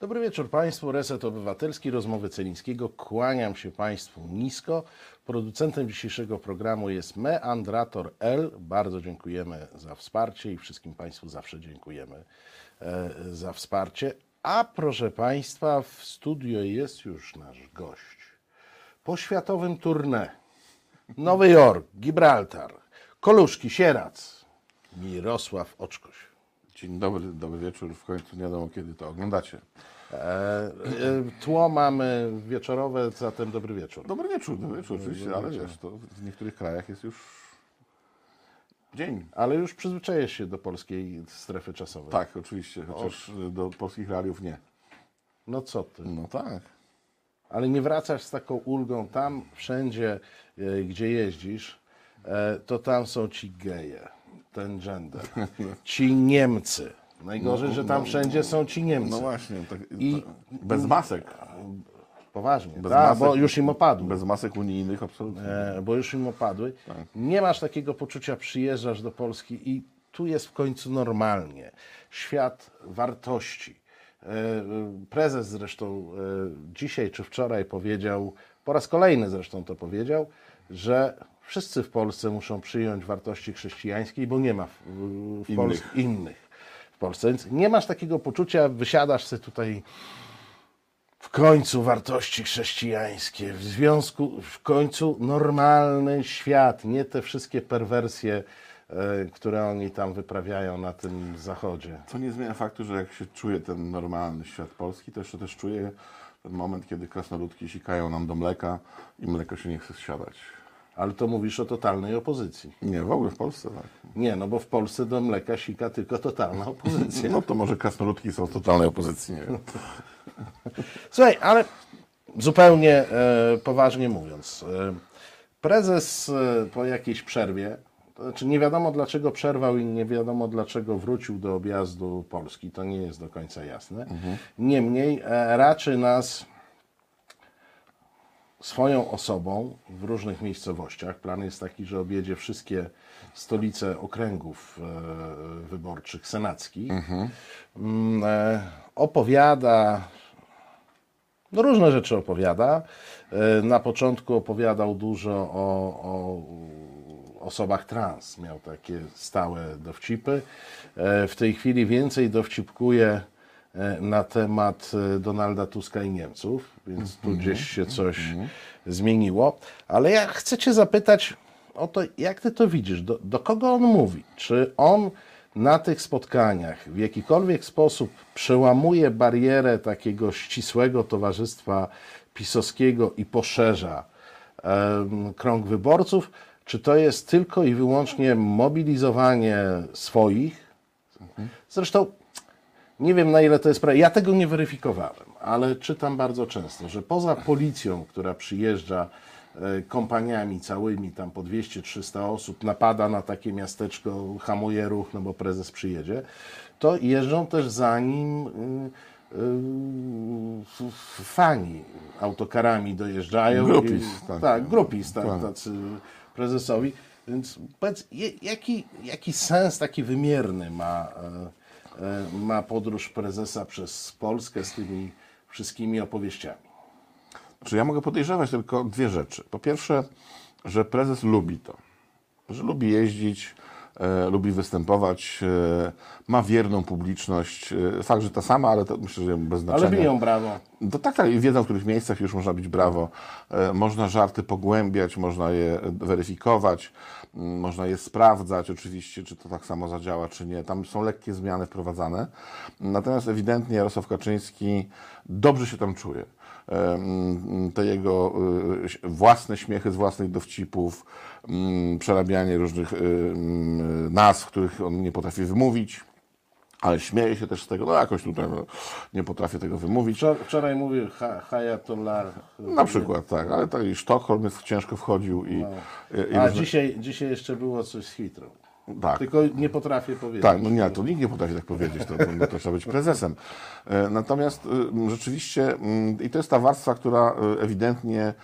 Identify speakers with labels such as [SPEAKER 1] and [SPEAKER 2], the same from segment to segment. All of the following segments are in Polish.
[SPEAKER 1] Dobry wieczór Państwu, Reset Obywatelski, rozmowy Celińskiego. Kłaniam się Państwu nisko. Producentem dzisiejszego programu jest Meandrator L. Bardzo dziękujemy za wsparcie i wszystkim Państwu zawsze dziękujemy e, za wsparcie. A proszę Państwa, w studio jest już nasz gość. Po światowym tournée Nowy Jork, Gibraltar, Koluszki, Sierac, Mirosław Oczkoś.
[SPEAKER 2] Dzień dobry, dobry wieczór. W końcu nie wiadomo, kiedy to oglądacie.
[SPEAKER 1] E, e, Tło mamy wieczorowe, zatem dobry wieczór.
[SPEAKER 2] Dobry wieczór, dobry wieczór oczywiście, ale wiesz, to w niektórych krajach jest już dzień.
[SPEAKER 1] Ale już przyzwyczaiłeś się do polskiej strefy czasowej.
[SPEAKER 2] Tak, oczywiście, chociaż do polskich realiów nie.
[SPEAKER 1] No co ty?
[SPEAKER 2] No tak.
[SPEAKER 1] Ale nie wracasz z taką ulgą tam, wszędzie, e, gdzie jeździsz, e, to tam są ci geje, ten gender, ci Niemcy. Najgorzej, że tam wszędzie są ci Niemcy.
[SPEAKER 2] No właśnie, tak,
[SPEAKER 1] I-
[SPEAKER 2] tak, bez masek.
[SPEAKER 1] Poważnie,
[SPEAKER 2] Bez
[SPEAKER 1] tak,
[SPEAKER 2] masek.
[SPEAKER 1] bo już im opadły.
[SPEAKER 2] Bez masek unijnych absolutnie.
[SPEAKER 1] E, bo już im opadły.
[SPEAKER 2] Tak.
[SPEAKER 1] Nie masz takiego poczucia, przyjeżdżasz do Polski i tu jest w końcu normalnie. Świat wartości. E, e, Prezes zresztą e, dzisiaj czy wczoraj powiedział, po raz kolejny zresztą to powiedział, że wszyscy w Polsce muszą przyjąć wartości chrześcijańskie, bo nie ma w, w
[SPEAKER 2] Innych.
[SPEAKER 1] Polsce innych w Polsce. Więc nie masz takiego poczucia, wysiadasz sobie tutaj w końcu wartości chrześcijańskie, w związku, w końcu normalny świat, nie te wszystkie perwersje, e, które oni tam wyprawiają na tym zachodzie.
[SPEAKER 2] Co nie zmienia faktu, że jak się czuje ten normalny świat polski, to jeszcze też czuje ten moment, kiedy krasnoludki sikają nam do mleka i mleko się nie chce zsiadać.
[SPEAKER 1] Ale to mówisz o totalnej opozycji.
[SPEAKER 2] Nie, w ogóle w Polsce tak.
[SPEAKER 1] Nie, no bo w Polsce do mleka sika tylko totalna opozycja.
[SPEAKER 2] No to może krasnoludki są w totalnej opozycji, nie wiem.
[SPEAKER 1] Słuchaj, ale zupełnie e, poważnie mówiąc, e, prezes e, po jakiejś przerwie, to znaczy nie wiadomo dlaczego przerwał i nie wiadomo dlaczego wrócił do objazdu Polski, to nie jest do końca jasne. Niemniej e, raczy nas swoją osobą w różnych miejscowościach. Plan jest taki, że objedzie wszystkie stolice okręgów e, wyborczych senackich. Mm, e, opowiada no różne rzeczy opowiada. E, Na początku opowiadał dużo o, o osobach trans. Miał takie stałe dowcipy. W tej chwili więcej dowcipkuje na temat e, Donalda Tuska i Niemców, więc tu gdzieś się coś zmieniło. Ale ja chcę Cię zapytać o to, jak Ty to widzisz? Do, do kogo on mówi? Czy on na tych spotkaniach w jakikolwiek sposób przełamuje barierę takiego ścisłego towarzystwa pisowskiego i poszerza em, krąg wyborców, czy to jest tylko i wyłącznie mobilizowanie swoich? Zresztą nie wiem na ile to jest prawda. Ja tego nie weryfikowałem, ale czytam bardzo często, że poza policją, która przyjeżdża e, kompaniami całymi, tam po 200-300 osób, napada na takie miasteczko, hamuje ruch, no bo prezes przyjedzie, to jeżdżą też za nim y, y, f- fani autokarami dojeżdżają.
[SPEAKER 2] Grupis,
[SPEAKER 1] I-
[SPEAKER 2] tak.
[SPEAKER 1] tak grupis, tak,
[SPEAKER 2] Tak.
[SPEAKER 1] tacy prezesowi. Więc powiedz, jaki, jaki sens taki wymierny ma, e, ma podróż prezesa przez Polskę z tymi wszystkimi opowieściami?
[SPEAKER 2] Czy ja mogę podejrzewać tylko dwie rzeczy. Po pierwsze, że prezes lubi to, że lubi jeździć, e, lubi występować, e, ma wierną publiczność. E, fakt, że ta sama, ale to myślę, że bez znaczenia.
[SPEAKER 1] Ale biją brawo.
[SPEAKER 2] To tak, tak, i wiedzą, w których miejscach już można bić brawo. E, można żarty pogłębiać, można je weryfikować, można je sprawdzać oczywiście, czy to tak samo zadziała, czy nie. Tam są lekkie zmiany wprowadzane. Natomiast ewidentnie Jarosław Kaczyński dobrze się tam czuje. E, Te jego e, własne śmiechy z własnych dowcipów, przerabianie różnych e, m, nazw, których on nie potrafi wymówić. Ale śmieje się też z tego, no jakoś tutaj no, nie potrafię tego wymówić.
[SPEAKER 1] Wczor- Wczoraj mówił ha, Hayatollah.
[SPEAKER 2] Na przykład, tak, ale tak i Sztokholm jest ciężko wchodził i, i, i
[SPEAKER 1] A
[SPEAKER 2] różne-
[SPEAKER 1] dzisiaj, dzisiaj jeszcze było coś z Hitrą.
[SPEAKER 2] tak.
[SPEAKER 1] Tylko nie potrafię powiedzieć.
[SPEAKER 2] Tak, no nie, to nikt nie potrafi tak powiedzieć, to, to, to trzeba być prezesem. E, Natomiast rzeczywiście, mm, i to jest ta warstwa, która ewidentnie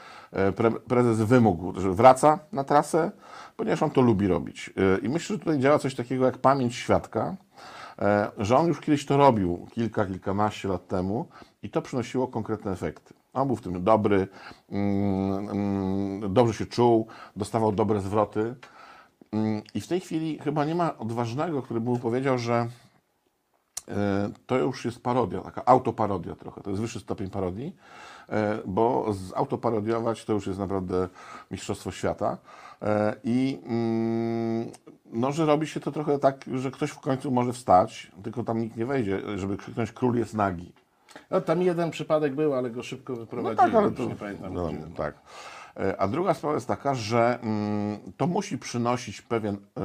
[SPEAKER 2] pre, prezes wymógł, że wraca na trasę, ponieważ on to lubi robić. E, I myślę, że tutaj działa coś takiego jak pamięć świadka, e, że on już kiedyś to robił, kilka, kilkanaście lat temu i to przynosiło konkretne efekty. On był w tym dobry, mm, mm, dobrze się czuł, dostawał dobre zwroty. Mm, I w tej chwili chyba nie ma odważnego, który by powiedział, że e, to już jest parodia, taka autoparodia trochę. To jest wyższy stopień parodii, e, bo zautoparodiować to już jest naprawdę mistrzostwo świata. E, I mm, no, że robi się to trochę tak, że ktoś w końcu może wstać, tylko tam nikt nie wejdzie, żeby krzyknąć król jest nagi.
[SPEAKER 1] No, tam jeden przypadek był, ale go szybko
[SPEAKER 2] No
[SPEAKER 1] wyprowadzili.
[SPEAKER 2] tak, ale to,
[SPEAKER 1] nie pamiętam.
[SPEAKER 2] no, tak. E, A druga sprawa jest taka, że mm, to musi przynosić pewien e,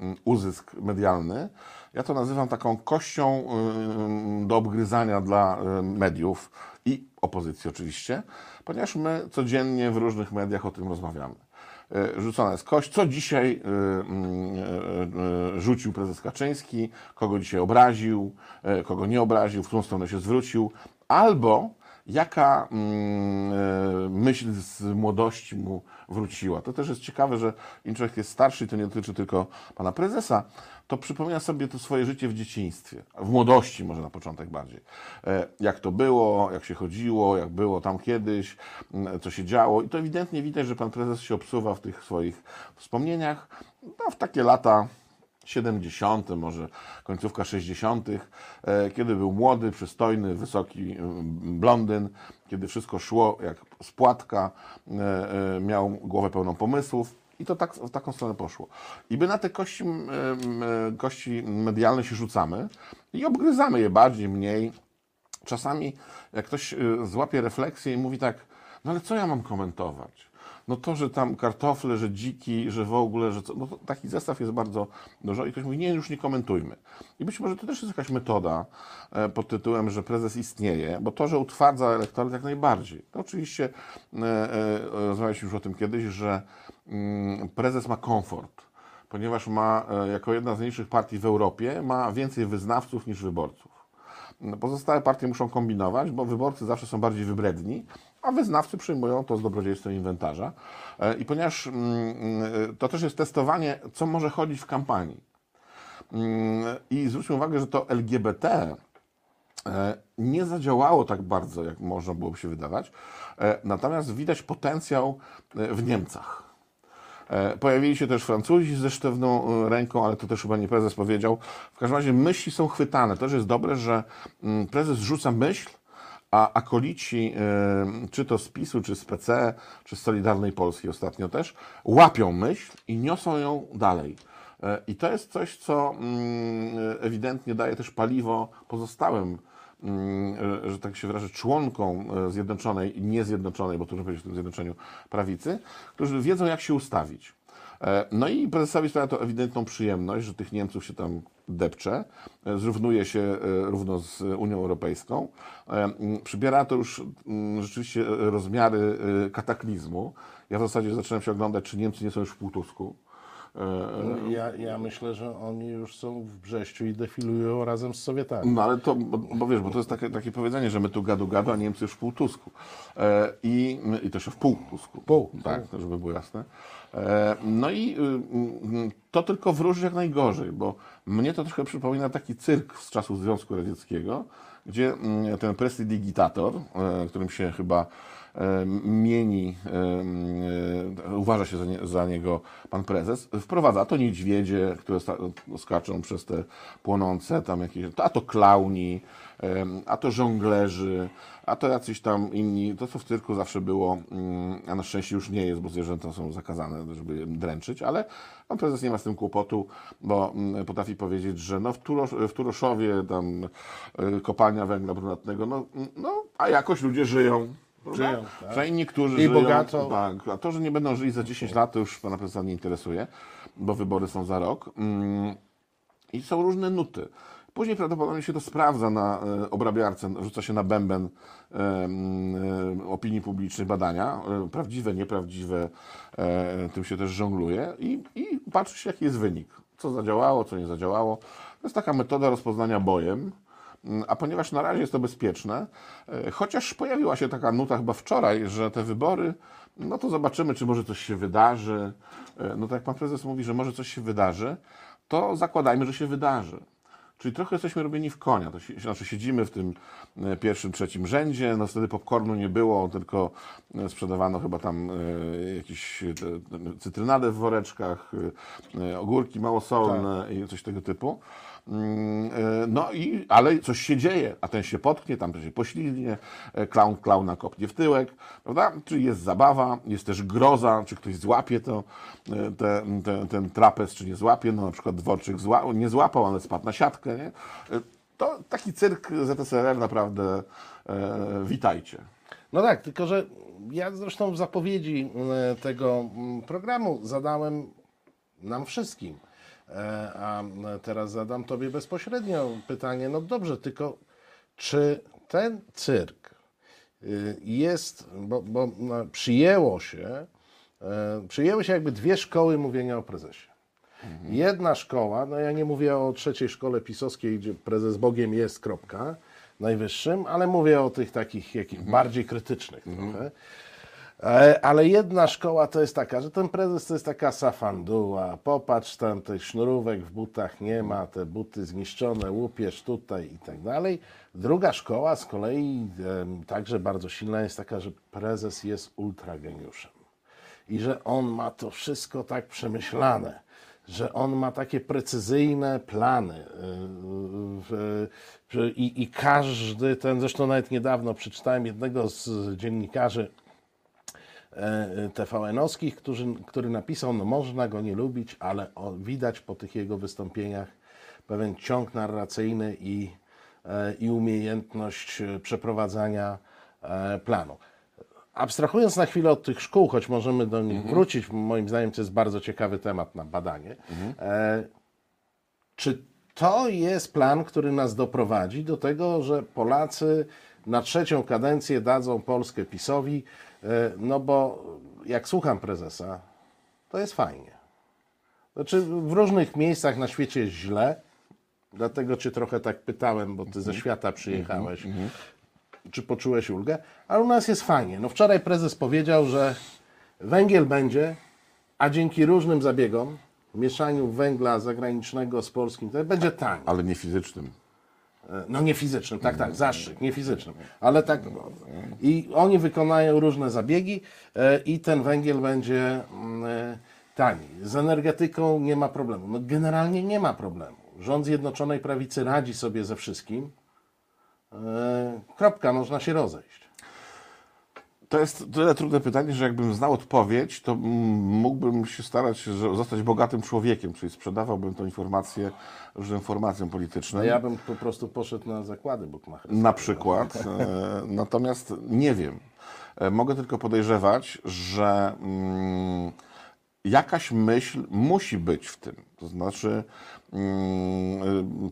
[SPEAKER 2] mm, uzysk medialny. Ja to nazywam taką kością do obgryzania dla mediów i opozycji oczywiście, ponieważ my codziennie w różnych mediach o tym rozmawiamy. E, Rzucona jest kość, co dzisiaj mm, e, e, rzucił prezes Kaczyński, kogo dzisiaj obraził, e, kogo nie obraził, w którą stronę się zwrócił, albo jaka e, myśl z młodości mu wróciła. To też jest ciekawe, że im człowiek jest starszy, to nie dotyczy tylko pana prezesa, to przypomina sobie to swoje życie w dzieciństwie, w młodości może na początek bardziej. E, Jak to było, jak się chodziło, jak było tam kiedyś, co się działo. I to ewidentnie widać, że pan prezes się obsuwa w tych swoich wspomnieniach. No, w takie lata 70., może końcówka 60., e, kiedy był młody, przystojny, wysoki blondyn, kiedy wszystko szło jak z płatka, e, miał głowę pełną pomysłów i to tak, w taką stronę poszło. I my na te kości, kości medialne się rzucamy i obgryzamy je bardziej, mniej. Czasami jak ktoś y, złapie refleksję i mówi tak, no ale co ja mam komentować? No to, że tam kartofle, że dziki, że w ogóle, że co, no taki zestaw jest bardzo dużo i ktoś mówi, nie, już nie komentujmy. I być może to też jest jakaś metoda e, pod tytułem, że prezes istnieje, bo to, że utwardza elektorat jak najbardziej. Oczywiście e, e, rozmawialiśmy już o tym kiedyś, że mm, prezes ma komfort, ponieważ ma, jako jedna z najmniejszych partii w Europie, ma więcej wyznawców niż wyborców. Pozostałe partie muszą kombinować, bo wyborcy zawsze są bardziej wybredni, a wyznawcy przyjmują to z dobrodziejstwem inwentarza. E, I ponieważ mm, mm, to też jest testowanie, co może chodzić w kampanii. Mm, I zwróćmy uwagę, że to LGBT e, nie zadziałało tak bardzo, jak można byłoby się wydawać. E, Natomiast widać potencjał e, w Niemcach. E, Pojawili się też Francuzi ze sztywną e, ręką, ale to też chyba nie prezes powiedział. W każdym razie myśli są chwytane. Też jest dobre, że mm, prezes rzuca myśl, a akolici, czy to z PiSu, czy z PC, czy z Solidarnej Polski ostatnio też, łapią myśl i niosą ją dalej. E, I to jest coś, co mm, ewidentnie daje też paliwo pozostałym mm, e, że tak się wyrażę, członkom e, Zjednoczonej i niezjednoczonej, bo tu już powiedzieć w tym Zjednoczeniu Prawicy, którzy wiedzą, jak się ustawić. No i prezesowi sprawia to ewidentną przyjemność, że tych Niemców się tam depcze, zrównuje się e, równo z Unią Europejską. E, Przybiera to już rzeczywiście rozmiary e, kataklizmu. Ja w zasadzie zacząłem się oglądać, czy Niemcy nie są już w półtusku. E,
[SPEAKER 1] Ja, ja myślę, że oni już są w Brześciu i defilują razem z Sowietami.
[SPEAKER 2] No ale to, bo, bo wiesz, bo to jest takie, takie powiedzenie, że my tu gadu gadu, a Niemcy już w półtusku. E, i, I to jeszcze w półtusku.
[SPEAKER 1] Pół,
[SPEAKER 2] Tak, to żeby było jasne. E, no i y, y, to tylko wróży jak najgorzej, bo mnie to trochę przypomina taki cyrk z czasów Związku Radzieckiego, gdzie mm, ten prestidigitator, e, którym się chyba e, mieni, e, e, uważa się za, nie, za niego pan prezes, wprowadza to niedźwiedzie, które skaczą przez te płonące tam jakieś, a to klauni, a to żonglerzy, a to jacyś tam inni, to co w cyrku zawsze było, mm, a na szczęście już nie jest, bo zwierzęta są zakazane, żeby dręczyć, ale pan prezes nie ma z tym kłopotu, bo mm, potrafi powiedzieć, że no w, Turosz, w Turoszowie tam kopalnia węgla brunatnego, no, no a jakoś ludzie żyją.
[SPEAKER 1] Żyją, tak.
[SPEAKER 2] Przynajmniej niektórzy
[SPEAKER 1] I
[SPEAKER 2] żyją.
[SPEAKER 1] bogato.
[SPEAKER 2] Tak, a to, że nie będą żyli za 10 lat, to już pana prezesa nie interesuje, bo wybory są za rok. Mm, I są różne nuty. Później prawdopodobnie się to sprawdza na e, obrabiarce, rzuca się na bęben e, e, opinii publicznej badania, e, prawdziwe, nieprawdziwe, e, tym się też żongluje i, i patrzy się, jaki jest wynik. Co zadziałało, co nie zadziałało. To jest taka metoda rozpoznania bojem. Mm, A ponieważ na razie jest to bezpieczne, e, chociaż pojawiła się taka nuta chyba wczoraj, że te wybory, no to zobaczymy, czy może coś się wydarzy. E, No tak jak pan prezes mówi, że może coś się wydarzy, to zakładajmy, że się wydarzy. Czyli trochę jesteśmy robieni w konia. To się, znaczy siedzimy w tym e, pierwszym, trzecim rzędzie. No wtedy popcornu nie było, tylko sprzedawano chyba tam jakieś cytrynadę w woreczkach, ogórki małosolne i coś tego typu. Mm, e, No i, ale coś się dzieje, a ten się potknie, tam się poślizgnie, e, klaun klauna kopnie w tyłek, prawda? Czyli jest zabawa, jest też groza, czy ktoś złapie to, e, te, te, ten trapez, czy nie złapie, no na przykład dworczyk zła, nie złapał, ale spadł na siatkę, nie? To taki cyrk ZSRR naprawdę e, witajcie.
[SPEAKER 1] No tak, tylko że ja zresztą w zapowiedzi tego mm, programu zadałem nam wszystkim, a teraz zadam Tobie bezpośrednio pytanie. No dobrze, tylko czy ten cyrk y, jest, bo, bo no, przyjęło się, e, przyjęły się jakby dwie szkoły mówienia o prezesie. Jedna szkoła, no ja nie mówię o trzeciej szkole pisowskiej, gdzie prezes Bogiem jest, kropka, najwyższym, ale mówię o tych takich jakich bardziej krytycznych trochę. E, Ale jedna szkoła to jest taka, że ten prezes to jest taka safanduła. Popatrz tam, tych sznurówek w butach nie ma, te buty zniszczone, łupiesz tutaj i tak dalej. Druga szkoła z kolei także bardzo silna jest taka, że prezes jest ultrageniuszem i że on ma to wszystko tak przemyślane, że on ma takie precyzyjne plany. yy, yy, I, I każdy ten, zresztą nawet niedawno przeczytałem jednego z dziennikarzy e, TVN-owskich, którzy, który napisał, no można go nie lubić, ale o, widać po tych jego wystąpieniach pewien ciąg narracyjny i, e, i umiejętność e, przeprowadzania e, planu. Abstrahując na chwilę od tych szkół, choć możemy do nich wrócić, moim zdaniem to jest bardzo ciekawy temat na badanie. E, czy to jest plan, który nas doprowadzi do tego, że Polacy na trzecią kadencję dadzą Polskę PiSowi? E, No bo jak słucham prezesa, to jest fajnie. Znaczy w różnych miejscach na świecie jest źle, dlatego Cię trochę tak pytałem, bo Ty ze świata przyjechałeś. Czy poczułeś ulgę? Ale u nas jest fajnie. No wczoraj prezes powiedział, że węgiel będzie, a dzięki różnym zabiegom, mieszaniu węgla zagranicznego z polskim, to będzie taniej.
[SPEAKER 2] Ale nie fizycznym.
[SPEAKER 1] No nie fizycznym, tak, tak, zastrzyk, nie fizycznym, ale tak. I oni wykonają różne zabiegi e, i ten węgiel będzie mm, e, tani. Z energetyką nie ma problemu. No generalnie nie ma problemu. Rząd Zjednoczonej Prawicy radzi sobie ze wszystkim. E, Kropka, można się rozejść.
[SPEAKER 2] To jest tyle trudne pytanie, że jakbym znał odpowiedź, to mógłbym się starać że zostać bogatym człowiekiem, czyli sprzedawałbym tą informację różnym formacjom politycznym.
[SPEAKER 1] A ja bym po prostu poszedł na zakłady bukmacherskie.
[SPEAKER 2] Na przykład. E, Natomiast nie wiem. E, Mogę tylko podejrzewać, że mm, jakaś myśl musi być w tym. To znaczy,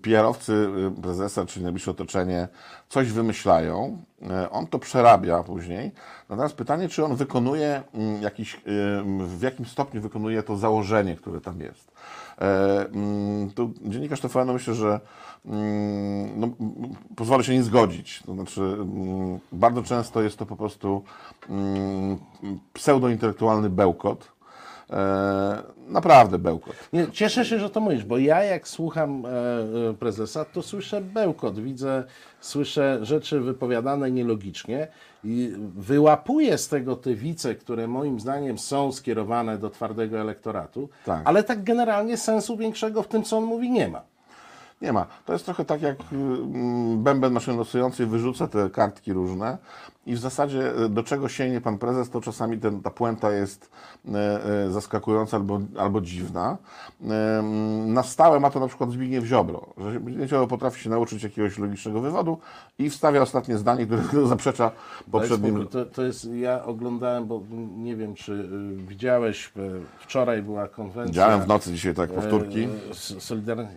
[SPEAKER 2] PR-owcy y, prezesa, czy najbliższe otoczenie, coś wymyślają, e, on to przerabia później. Natomiast pytanie, czy on wykonuje mm, jakiś, y, w jakim stopniu wykonuje to założenie, które tam jest. E, mm, Tu dziennikarz TVN myślę, że mm, no, pozwolę się nie zgodzić. To znaczy, mm, bardzo często jest to po prostu mm, pseudointelektualny bełkot. E, Naprawdę bełkot.
[SPEAKER 1] Nie, cieszę się, że to mówisz, bo ja jak słucham e, e, prezesa, to słyszę bełkot, widzę, słyszę rzeczy wypowiadane nielogicznie i wyłapuję z tego te wice, które moim zdaniem są skierowane do twardego elektoratu,
[SPEAKER 2] Tak.
[SPEAKER 1] ale tak generalnie sensu większego w tym, co on mówi, nie ma.
[SPEAKER 2] Nie ma. To jest trochę tak, jak mm, bęben maszyny losującej wyrzuca te kartki różne i w zasadzie e, do czego sięgnie pan prezes, to czasami ten, ta puenta jest e, e, zaskakująca albo, albo dziwna. Em, Na stałe ma to na przykład Zbigniew Ziobro, że Ziobro potrafi się nauczyć jakiegoś logicznego wywodu i wstawia ostatnie zdanie, które zaprzecza poprzednim.
[SPEAKER 1] To, to jest, ja oglądałem, bo nie wiem, czy widziałeś, wczoraj była konwencja.
[SPEAKER 2] Działałem w nocy dzisiaj tak powtórki.
[SPEAKER 1] S- Solidarne,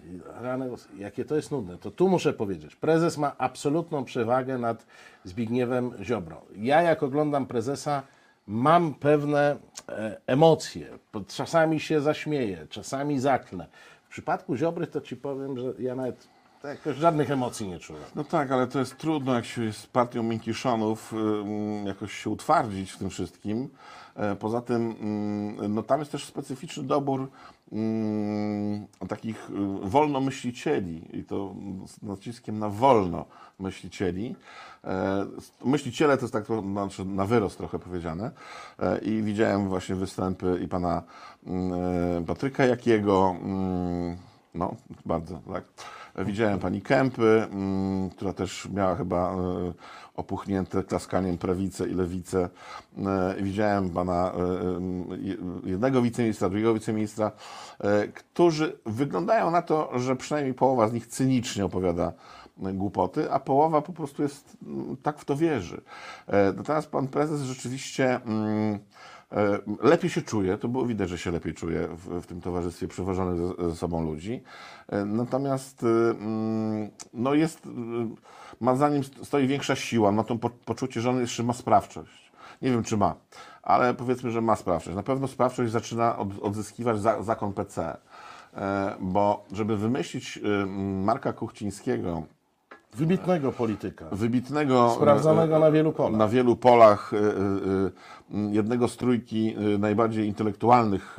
[SPEAKER 1] rany, jakie to jest nudne. To tu muszę powiedzieć. Prezes ma absolutną przewagę nad Zbigniewem Ziobro. Ja jak oglądam prezesa, mam pewne e, emocje. Czasami się zaśmieję, czasami zaklnę. W przypadku Ziobry to ci powiem, że ja nawet Jakoś żadnych emocji nie czułem.
[SPEAKER 2] No tak, ale to jest trudno, jak się jest partią Minkiszonów, ym, jakoś się utwardzić w tym wszystkim. E, Poza tym, ym, no tam jest też specyficzny dobór ym, takich y, wolnomyślicieli i to z naciskiem na wolno myślicieli. E, Myśliciele to jest tak znaczy na wyrost trochę powiedziane E, i widziałem właśnie występy i pana mm, Patryka Jakiego, mm, no bardzo, tak. Widziałem pani Kępy, mm, która też miała chyba e, opuchnięte klaskaniem prawicę i lewicę. E, Widziałem pana e, je- jednego wiceministra, drugiego wiceministra, którzy wyglądają na to, że przynajmniej połowa z nich cynicznie opowiada głupoty, a połowa po prostu jest mm, tak w to wierzy. Natomiast pan prezes rzeczywiście mm, lepiej się czuje, to było widać, że się lepiej czuje w, w tym towarzystwie przywożonych ze, ze sobą ludzi. E, Natomiast y, mm, no jest, ma za nim stoi większa siła, ma to po, poczucie, że on jeszcze ma sprawczość. Nie wiem, czy ma, ale powiedzmy, że ma sprawczość. Na pewno sprawczość zaczyna od, odzyskiwać za, zakon PC. E, Bo żeby wymyślić Marka Kuchcińskiego,
[SPEAKER 1] Wybitnego polityka.
[SPEAKER 2] wybitnego.
[SPEAKER 1] Sprawdzonego
[SPEAKER 2] e,
[SPEAKER 1] na wielu polach.
[SPEAKER 2] Na wielu polach e, e, jednego z trójki najbardziej intelektualnych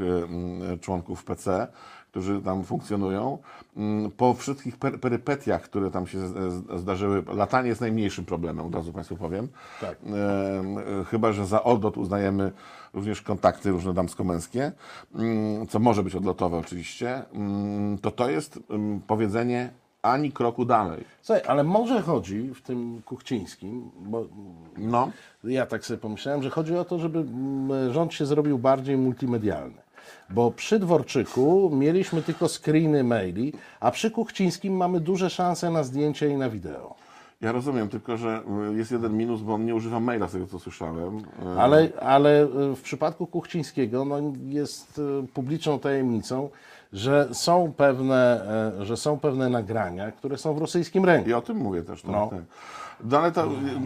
[SPEAKER 2] członków PC, którzy tam funkcjonują. M, Po wszystkich per, perypetiach, które tam się zdarzyły, latanie jest najmniejszym problemem, od razu Państwu powiem.
[SPEAKER 1] Tak.
[SPEAKER 2] E, Chyba, że za odlot uznajemy również kontakty różne damsko-męskie, mm, co może być odlotowe oczywiście, mm, to to jest mm, powiedzenie ani kroku dalej.
[SPEAKER 1] Słuchaj, ale może chodzi w tym Kuchcińskim, bo
[SPEAKER 2] No.
[SPEAKER 1] ja tak sobie pomyślałem, że chodzi o to, żeby mm, rząd się zrobił bardziej multimedialny. Bo przy Dworczyku mieliśmy tylko screeny maili, a przy Kuchcińskim mamy duże szanse na zdjęcia i na wideo.
[SPEAKER 2] Ja rozumiem, tylko że y, jest jeden minus, bo on nie używa maila, z tego co słyszałem. Y,
[SPEAKER 1] Ale, ale y, w przypadku Kuchcińskiego no, jest publiczną tajemnicą, że są, pewne, e, że są pewne nagrania, które są w rosyjskim ręku.
[SPEAKER 2] I o tym mówię też. Tak,
[SPEAKER 1] No.
[SPEAKER 2] tak.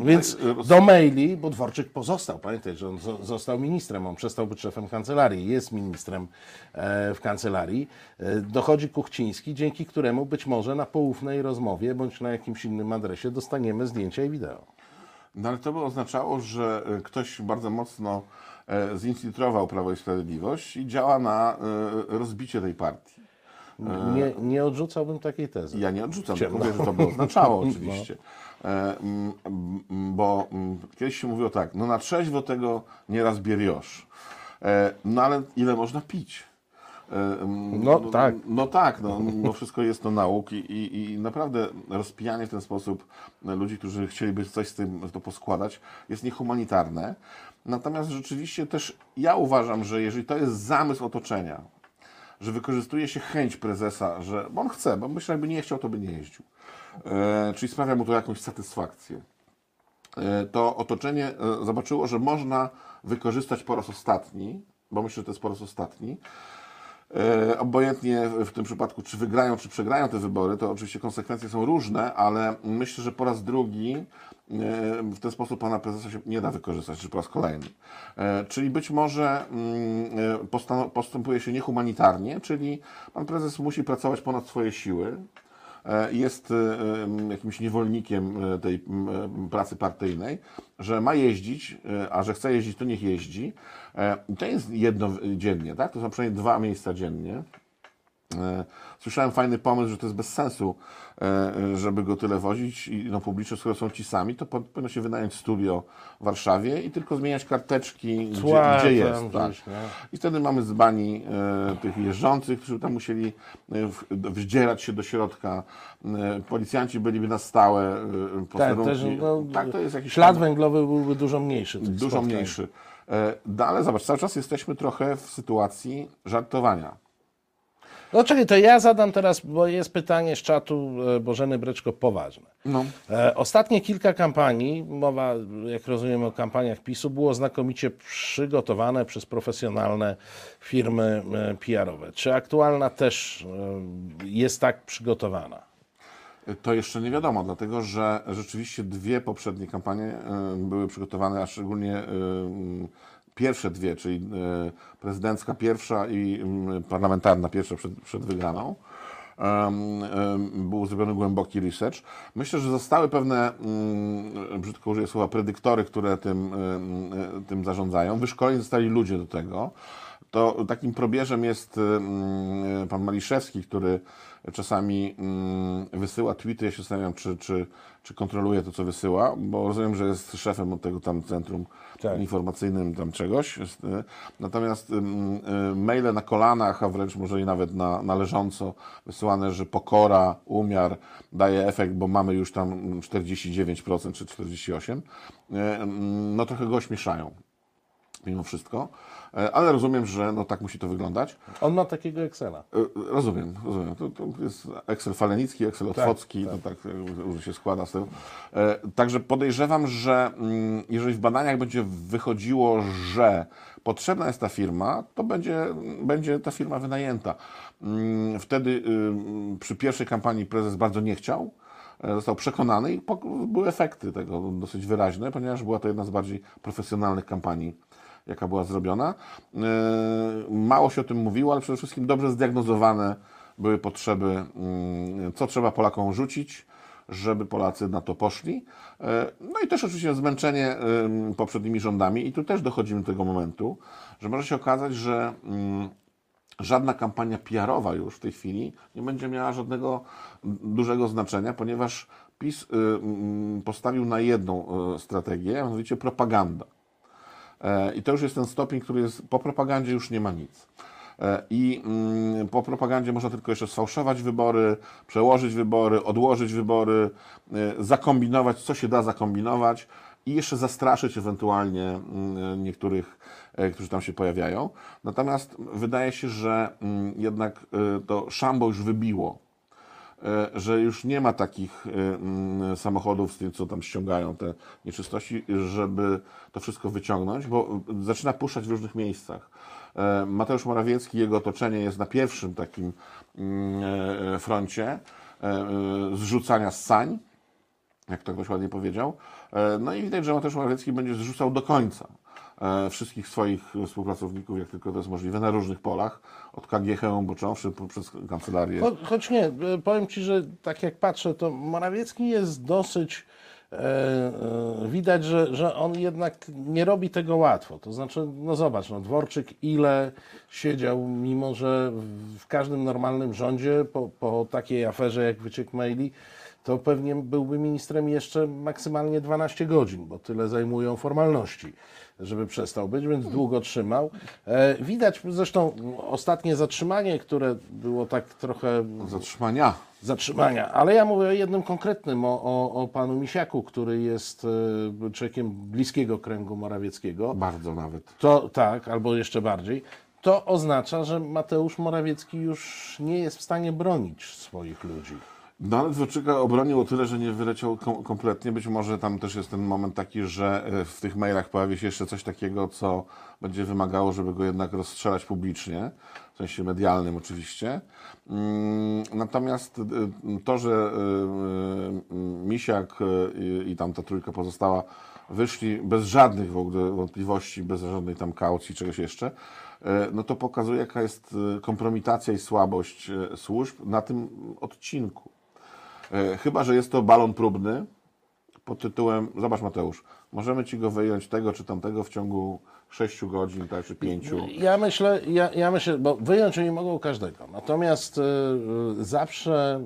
[SPEAKER 1] Więc do maili, bo Dworczyk pozostał, pamiętaj, że on zo- został ministrem, on przestał być szefem kancelarii, jest ministrem e, w kancelarii, e, dochodzi Kuchciński, dzięki któremu być może na poufnej rozmowie bądź na jakimś innym adresie dostaniemy zdjęcia i wideo.
[SPEAKER 2] No ale to by oznaczało, że ktoś bardzo mocno zinfiltrował Prawo i Sprawiedliwość i działa na e, rozbicie tej partii.
[SPEAKER 1] Nie, nie odrzucałbym takiej tezy.
[SPEAKER 2] Ja nie odrzucam,
[SPEAKER 1] Ciemno.
[SPEAKER 2] tylko że to by oznaczało oczywiście. E, mm, mm, bo kiedyś się mówiło tak, no na trzeźwo tego nieraz bieriosz. E, no ale ile można pić? E, mm,
[SPEAKER 1] No tak.
[SPEAKER 2] No tak, no, no wszystko jest to nauk i, i, i naprawdę rozpijanie w ten sposób ludzi, którzy chcieliby coś z tym to poskładać, jest niehumanitarne. Natomiast rzeczywiście też ja uważam, że jeżeli to jest zamysł otoczenia, że wykorzystuje się chęć prezesa, że bo on chce, bo myślę, jakby nie chciał, to by nie jeździł. E, czyli sprawia mu to jakąś satysfakcję. E, to otoczenie e, zobaczyło, że można wykorzystać po raz ostatni, bo myślę, że to jest po raz ostatni. E, obojętnie w tym przypadku, czy wygrają, czy przegrają te wybory, to oczywiście konsekwencje są różne, ale myślę, że po raz drugi e, w ten sposób pana prezesa się nie da wykorzystać, czy po raz kolejny. E, Czyli być może mm, postępuje się niehumanitarnie, czyli pan prezes musi pracować ponad swoje siły, jest e, jakimś niewolnikiem e, tej e, pracy partyjnej, że ma jeździć, e, a że chce jeździć, to niech jeździ. E, I to jest jedno dziennie, tak? To są przynajmniej dwa miejsca dziennie. E, Słyszałem fajny pomysł, że to jest bez sensu, e, żeby go tyle wozić i no, publiczność, skoro są ci sami, to po- powinno się wynająć studio w Warszawie i tylko zmieniać karteczki, gdzie,
[SPEAKER 1] Tła
[SPEAKER 2] gdzie
[SPEAKER 1] tam
[SPEAKER 2] jest. Tak.
[SPEAKER 1] gdzieś, nie?
[SPEAKER 2] I wtedy mamy z bani e, tych jeżdżących, którzy tam musieli e, w, wdzierać się do środka. E, policjanci byliby na stałe, e,
[SPEAKER 1] Tak, też, no,
[SPEAKER 2] tak, to jest jakiś
[SPEAKER 1] ślad
[SPEAKER 2] tam-
[SPEAKER 1] węglowy byłby dużo mniejszy.
[SPEAKER 2] dużo
[SPEAKER 1] spotkań.
[SPEAKER 2] mniejszy. E, no, ale zobacz, cały czas jesteśmy trochę w sytuacji żartowania.
[SPEAKER 1] No czekaj, to ja zadam teraz, bo jest pytanie z czatu e, Bożeny Breczko poważne.
[SPEAKER 2] No.
[SPEAKER 1] E, Ostatnie kilka kampanii, mowa jak rozumiem o kampaniach PiSu, było znakomicie przygotowane przez profesjonalne firmy e, PR-owe. Czy aktualna też jest tak przygotowana?
[SPEAKER 2] To jeszcze nie wiadomo, dlatego że rzeczywiście dwie poprzednie kampanie były przygotowane, a szczególnie pierwsze dwie, czyli e, prezydencka pierwsza i m, parlamentarna pierwsza przed, przed wygraną. był zrobiony głęboki research. Myślę, że zostały pewne, mm, brzydko użyję słowa, predyktory, które tym, em, em, tym zarządzają. Wyszkoleni zostali ludzie do tego. To takim probierzem jest mm, pan Maliszewski, który czasami mm, wysyła tweety. Ja się zastanawiam, czy, czy, czy kontroluje to, co wysyła, bo rozumiem, że jest szefem tego tam centrum
[SPEAKER 1] Tak.
[SPEAKER 2] informacyjnym tam czegoś. Y, Natomiast y, maile na kolanach, a wręcz może i nawet na, na leżąco wysyłane, że pokora, umiar daje efekt, bo mamy już tam 49% czy 48%, y, ym, no trochę go ośmieszają mimo wszystko. E, Ale rozumiem, że no tak musi to wyglądać.
[SPEAKER 1] On ma takiego Excela.
[SPEAKER 2] E, Rozumiem, rozumiem. To, to jest Excel falenicki, Excel otwocki, to tak e, się składa z tego. E, Także podejrzewam, że mm, jeżeli w badaniach będzie wychodziło, że potrzebna jest ta firma, to będzie, będzie ta firma wynajęta. Mm, Wtedy y, przy pierwszej kampanii prezes bardzo nie chciał, został przekonany i były efekty tego dosyć wyraźne, ponieważ była to jedna z bardziej profesjonalnych kampanii jaka była zrobiona. Yy, Mało się o tym mówiło, ale przede wszystkim dobrze zdiagnozowane były potrzeby, yy, co trzeba Polakom rzucić, żeby Polacy na to poszli. Yy, No i też oczywiście zmęczenie poprzednimi rządami i tu też dochodzimy do tego momentu, że może się okazać, że yy, żadna kampania PR-owa już w tej chwili nie będzie miała żadnego dużego znaczenia, ponieważ PiS y, mm, postawił na jedną y, strategię, mianowicie propaganda. E, I to już jest ten stopień, który jest po propagandzie już nie ma nic. E, I mm, po propagandzie można tylko jeszcze sfałszować wybory, przełożyć wybory, odłożyć wybory, e, zakombinować, co się da zakombinować i jeszcze zastraszyć ewentualnie mm, niektórych, którzy tam się pojawiają. Natomiast wydaje się, że mm, jednak to szambo już wybiło że już nie ma takich e, mm, samochodów z tym, co tam ściągają te nieczystości, żeby to wszystko wyciągnąć, bo zaczyna puszczać w różnych miejscach. E, Mateusz Morawiecki jego otoczenie jest na pierwszym takim mm, e, froncie e, e, zrzucania sań, jak to ktoś ładnie powiedział. E, No i widać, że Mateusz Morawiecki będzie zrzucał do końca e, wszystkich swoich współpracowników, jak tylko to jest możliwe, na różnych polach, od KGH począwszy poprzez kancelarię.
[SPEAKER 1] Cho, choć nie, e, powiem Ci, że tak jak patrzę, to Morawiecki jest dosyć. E, e, widać, że, że on jednak nie robi tego łatwo. To znaczy, no zobacz, no Dworczyk ile siedział, mimo że w każdym normalnym rządzie po, po takiej aferze jak wyciek maili, to pewnie byłby ministrem jeszcze maksymalnie 12 godzin, bo tyle zajmują formalności, żeby przestał być, więc długo trzymał. E, widać zresztą ostatnie zatrzymanie, które było tak trochę
[SPEAKER 2] Zatrzymania.
[SPEAKER 1] zatrzymania, ale ja mówię o jednym konkretnym, o, o, o panu Misiaku, który jest e, człowiekiem bliskiego kręgu Morawieckiego.
[SPEAKER 2] Bardzo nawet.
[SPEAKER 1] To tak, albo jeszcze bardziej. To oznacza, że Mateusz Morawiecki już nie jest w stanie bronić swoich ludzi.
[SPEAKER 2] No ale Dworczyka obronił o tyle, że nie wyleciał kom kompletnie. Być może tam też jest ten moment taki, że e, w tych mailach pojawi się jeszcze coś takiego, co będzie wymagało, żeby go jednak rozstrzelać publicznie, w sensie medialnym oczywiście. Mm, Natomiast e, to, że e, Misiak i- i tam ta trójka pozostała wyszli bez żadnych w ogóle wątpliwości, bez żadnej tam kaucji, czegoś jeszcze, no to pokazuje, jaka jest kompromitacja i słabość służb na tym odcinku. E, Chyba, że jest to balon próbny pod tytułem, zobacz Mateusz, możemy Ci go wyjąć tego czy tamtego w ciągu 6 godzin, tak, czy 5.
[SPEAKER 1] Ja myślę, ja, ja myślę, bo wyjąć oni mogą każdego. Natomiast y, zawsze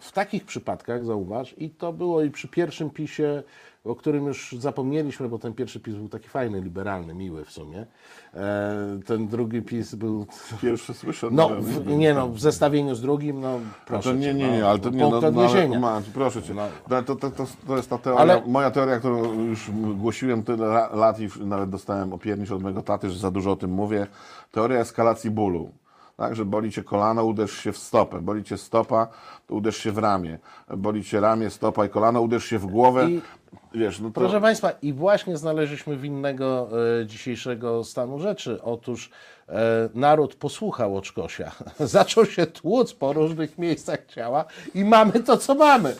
[SPEAKER 1] w, w takich przypadkach, zauważ, i to było i przy pierwszym pisie, o którym już zapomnieliśmy, bo ten pierwszy pis był taki fajny, liberalny, miły w sumie. E, ten drugi pis był.
[SPEAKER 2] Pierwszy słyszę.
[SPEAKER 1] No,
[SPEAKER 2] ale-
[SPEAKER 1] w, nie no, w zestawieniu z drugim, no
[SPEAKER 2] No
[SPEAKER 1] proszę
[SPEAKER 2] nie, nie,
[SPEAKER 1] no,
[SPEAKER 2] nie, ale to nie, no, no ale. Maciej, proszę Cię,
[SPEAKER 1] No.
[SPEAKER 2] No, to, to, to, to jest ta teoria,
[SPEAKER 1] Ale-
[SPEAKER 2] moja teoria, którą już głosiłem tyle lat i nawet dostałem opiernicz od mojego taty, że za dużo o tym mówię. Teoria eskalacji bólu. Tak, że boli cię kolano, uderz się w stopę. Boli cię stopa, to uderz się w ramię. Boli cię ramię, stopa i kolano, uderz się w głowę.
[SPEAKER 1] I-
[SPEAKER 2] Wiesz, no to...
[SPEAKER 1] Proszę Państwa, i właśnie znaleźliśmy winnego e, dzisiejszego stanu rzeczy. Otóż e, naród posłuchał Oczkosia, zaczął się tłuc po różnych miejscach ciała i mamy to, co mamy.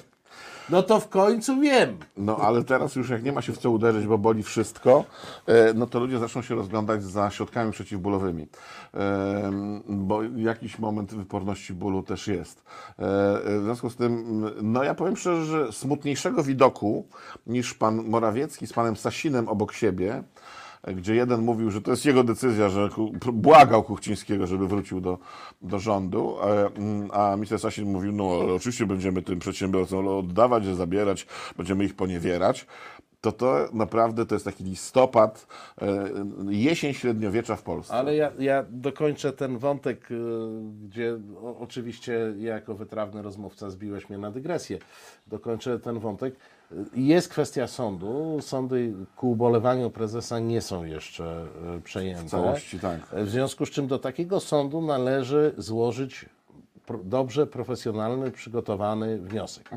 [SPEAKER 1] No to w końcu wiem.
[SPEAKER 2] No ale teraz już jak nie ma się w co uderzyć, bo boli wszystko, e, no to ludzie zaczną się rozglądać za środkami przeciwbólowymi. E, Bo jakiś moment wyporności bólu też jest. E, W związku z tym, no ja powiem szczerze, że smutniejszego widoku niż pan Morawiecki z panem Sasinem obok siebie, gdzie jeden mówił, że to jest jego decyzja, że błagał Kuchcińskiego, żeby wrócił do, do rządu, e, mm, a minister Sasin mówił, no oczywiście będziemy tym przedsiębiorcom oddawać, zabierać, będziemy ich poniewierać. To to naprawdę to jest taki listopad, e, jesień średniowiecza w Polsce.
[SPEAKER 1] Ale ja, ja dokończę ten wątek, y, gdzie oczywiście jako wytrawny rozmówca zbiłeś mnie na dygresję. Dokończę ten wątek. Jest kwestia sądu. Sądy ku ubolewaniu prezesa nie są jeszcze y, przejęte.
[SPEAKER 2] W całości, tak.
[SPEAKER 1] W związku z czym do takiego sądu należy złożyć dobrze profesjonalny, przygotowany wniosek.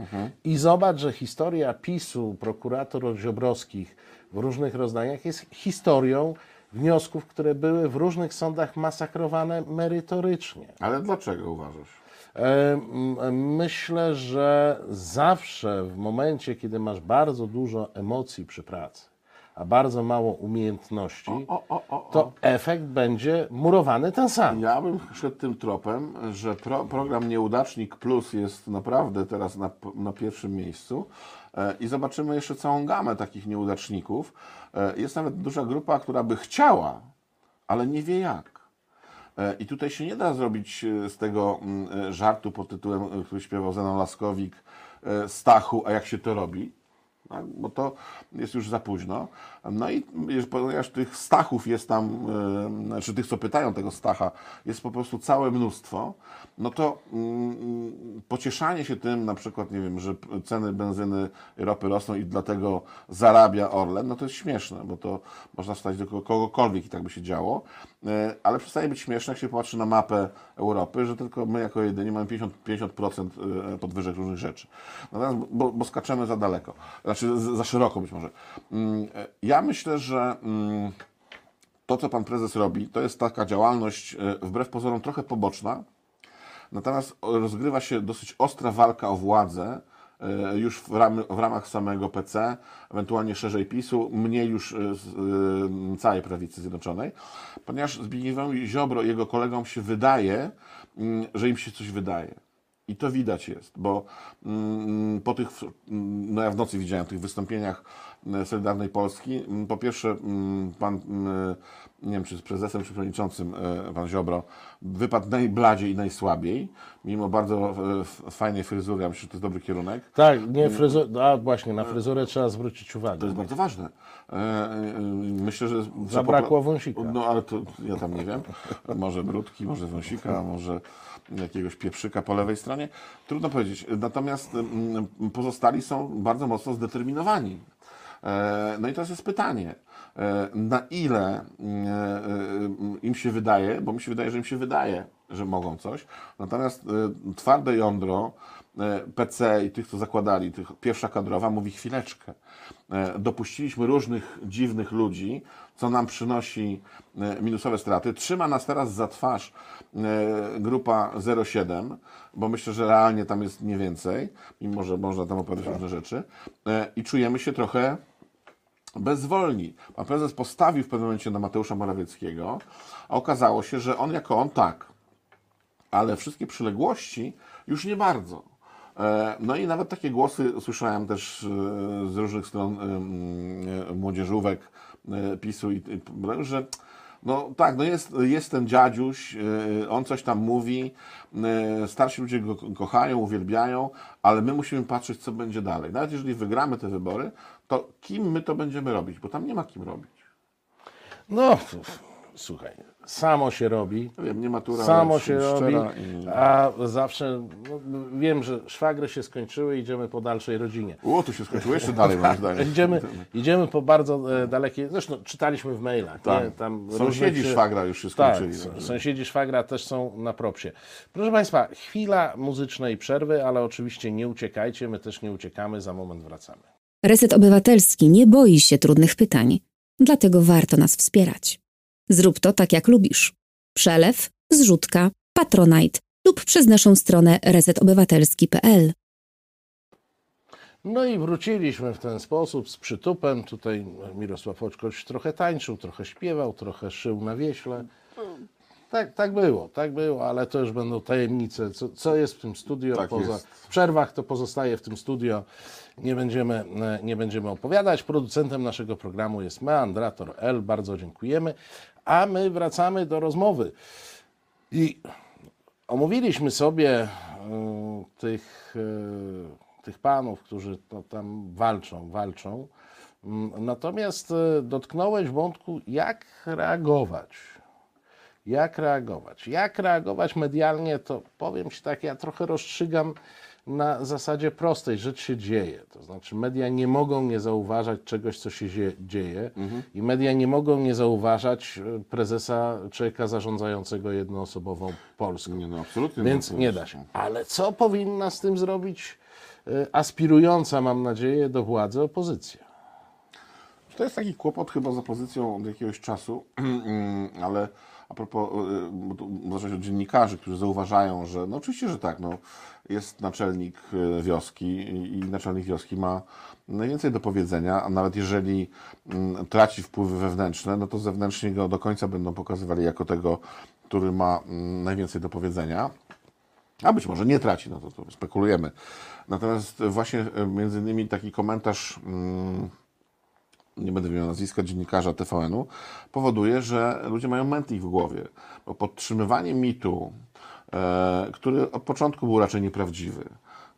[SPEAKER 1] I zobacz, że historia PiSu, prokuratorów ziobrowskich w różnych rozdaniach jest historią wniosków, które były w różnych sądach masakrowane merytorycznie.
[SPEAKER 2] Ale dlaczego uważasz?
[SPEAKER 1] E, Myślę, że zawsze w momencie, kiedy masz bardzo dużo emocji przy pracy, a bardzo mało umiejętności,
[SPEAKER 2] o, o, o.
[SPEAKER 1] to efekt będzie murowany ten sam.
[SPEAKER 2] Ja bym szedł tym tropem, że pro, program Nieudacznik Plus jest naprawdę teraz na, na pierwszym miejscu e, i zobaczymy jeszcze całą gamę takich nieudaczników. E, jest nawet duża grupa, która by chciała, ale nie wie jak. E, I tutaj się nie da zrobić e, z tego mm, e, żartu pod tytułem, który śpiewał Zenon Laskowik, Stachu, a jak się to robi? tak? bo to jest już za późno. No i ponieważ tych Stachów jest tam, e, znaczy tych, co pytają tego Stacha, jest po prostu całe mnóstwo, no to mm, pocieszanie się tym, na przykład, nie wiem, że ceny benzyny i ropy rosną i dlatego zarabia Orlen, no to jest śmieszne, bo to można wstać do kogo- kogokolwiek i tak by się działo, E, ale przestaje być śmieszne, jak się popatrzy na mapę Europy, że tylko my jako jedyni mamy 50%, 50% e, podwyżek różnych rzeczy. Natomiast, bo, bo skaczemy za daleko, znaczy za szeroko być może. Mm, e, Ja myślę, że mm, to, co pan prezes robi, to jest taka działalność e, wbrew pozorom trochę poboczna, Natomiast rozgrywa się dosyć ostra walka o władzę e, już w, w ramach samego PC, ewentualnie szerzej PiSu, mniej już e, z całej prawicy zjednoczonej, ponieważ Zbigniewowi Ziobro i jego kolegom się wydaje, mm, że im się coś wydaje. I to widać jest, bo mm, po tych, no ja w nocy widziałem tych wystąpieniach Solidarnej Polski, mm, po pierwsze mm, pan, mm, nie wiem czy z prezesem, czy przewodniczącym, e, pan Ziobro, wypadł najbladziej i najsłabiej, mimo bardzo e, fajnej fryzury, ja myślę, że to jest dobry kierunek.
[SPEAKER 1] Tak, nie fryzur... A właśnie, na fryzurę trzeba zwrócić
[SPEAKER 2] To
[SPEAKER 1] uwagę.
[SPEAKER 2] jest bardzo ważne. E, e, Myślę, że...
[SPEAKER 1] Zabrakło wąsika.
[SPEAKER 2] No ale to ja tam nie wiem. Może brudki, może wąsika, może jakiegoś pieprzyka po lewej stronie. Trudno powiedzieć. Natomiast pozostali są bardzo mocno zdeterminowani. E, No i teraz jest pytanie, e, na ile e, im się wydaje, bo mi się wydaje, że im się wydaje, że mogą coś. Natomiast twarde jądro PC i tych, co zakładali, tych, pierwsza kadrowa mówi chwileczkę. Dopuściliśmy różnych dziwnych ludzi, co nam przynosi minusowe straty. Trzyma nas teraz za twarz grupa 07, bo myślę, że realnie tam jest nie więcej, mimo że można tam opowiadać różne rzeczy. I czujemy się trochę bezwolni. Pan prezes postawił w pewnym momencie na Mateusza Morawieckiego, a okazało się, że on jako on tak, ale wszystkie przyległości już nie bardzo. E, No i nawet takie głosy słyszałem też e, z różnych stron e, młodzieżówek PiSu, i, że no tak, no jest, jest ten dziadziuś, on coś tam mówi, starsi ludzie go kochają, uwielbiają, ale my musimy patrzeć, co będzie dalej. Nawet jeżeli wygramy te wybory, to kim my to będziemy robić, bo tam nie ma kim robić.
[SPEAKER 1] No, słuchaj, samo się robi.
[SPEAKER 2] Wiem, nie matura,
[SPEAKER 1] Samo się robi,
[SPEAKER 2] i...
[SPEAKER 1] a zawsze no, wiem, że szwagry się skończyły, idziemy po dalszej rodzinie.
[SPEAKER 2] O, tu się skończyło jeszcze dalej, moim zdaniem.
[SPEAKER 1] Idziemy, idziemy po bardzo e, dalekie, zresztą czytaliśmy w mailach.
[SPEAKER 2] Tak.
[SPEAKER 1] Nie? Tam
[SPEAKER 2] Sąsiedzi
[SPEAKER 1] różnych-
[SPEAKER 2] szwagra już się
[SPEAKER 1] Tak,
[SPEAKER 2] skończyli. także.
[SPEAKER 1] sąsiedzi szwagra też są na propsie. Proszę Państwa, chwila muzycznej przerwy, ale oczywiście nie uciekajcie, my też nie uciekamy, za moment wracamy.
[SPEAKER 3] Reset Obywatelski nie boi się trudnych pytań, dlatego warto nas wspierać. Zrób to tak jak lubisz. Przelew, zrzutka, patronite lub przez naszą stronę resetobywatelski.pl.
[SPEAKER 1] No i wróciliśmy w ten sposób z przytupem. Tutaj Mirosław Oczkoś trochę tańczył, trochę śpiewał, trochę szył na wieśle. Tak, tak było, tak było, ale to już będą tajemnice, co, co jest w tym studio.
[SPEAKER 2] Tak
[SPEAKER 1] poza,
[SPEAKER 2] jest.
[SPEAKER 1] w przerwach to pozostaje w tym studio. Nie będziemy, e, nie będziemy opowiadać. Producentem naszego programu jest Meandrator L. Bardzo dziękujemy. A my wracamy do rozmowy. I omówiliśmy sobie y, tych, y, tych panów, którzy to tam walczą, walczą. Mm, Natomiast dotknąłeś wątku, jak reagować. Jak reagować? Jak reagować medialnie, to powiem Ci tak, ja trochę rozstrzygam na zasadzie prostej. Rzecz się dzieje. To znaczy media nie mogą nie zauważać czegoś, co się zie- dzieje i media nie mogą nie zauważać y, prezesa, człowieka zarządzającego jednoosobową Polską.
[SPEAKER 2] Nie, no absolutnie.
[SPEAKER 1] Więc nie
[SPEAKER 2] jest-
[SPEAKER 1] da się. Ale co powinna z tym zrobić y, aspirująca, mam nadzieję, do władzy opozycja?
[SPEAKER 2] To jest taki kłopot chyba z opozycją od jakiegoś czasu, ale a propos, y, bo tu zacząć od dziennikarzy, którzy zauważają, że no oczywiście, że tak, no, jest naczelnik y, wioski i naczelnik wioski ma najwięcej do powiedzenia, a nawet jeżeli mm, traci wpływy wewnętrzne, no to zewnętrznie go do końca będą pokazywali jako tego, który ma mm, najwięcej do powiedzenia. A być może nie traci, no to, to spekulujemy. Natomiast właśnie y, między innymi taki komentarz mm, nie będę wymieniał nazwiska dziennikarza TVN-u, powoduje, że ludzie mają mętlik w głowie. Bo podtrzymywanie mitu, e, który od początku był raczej nieprawdziwy,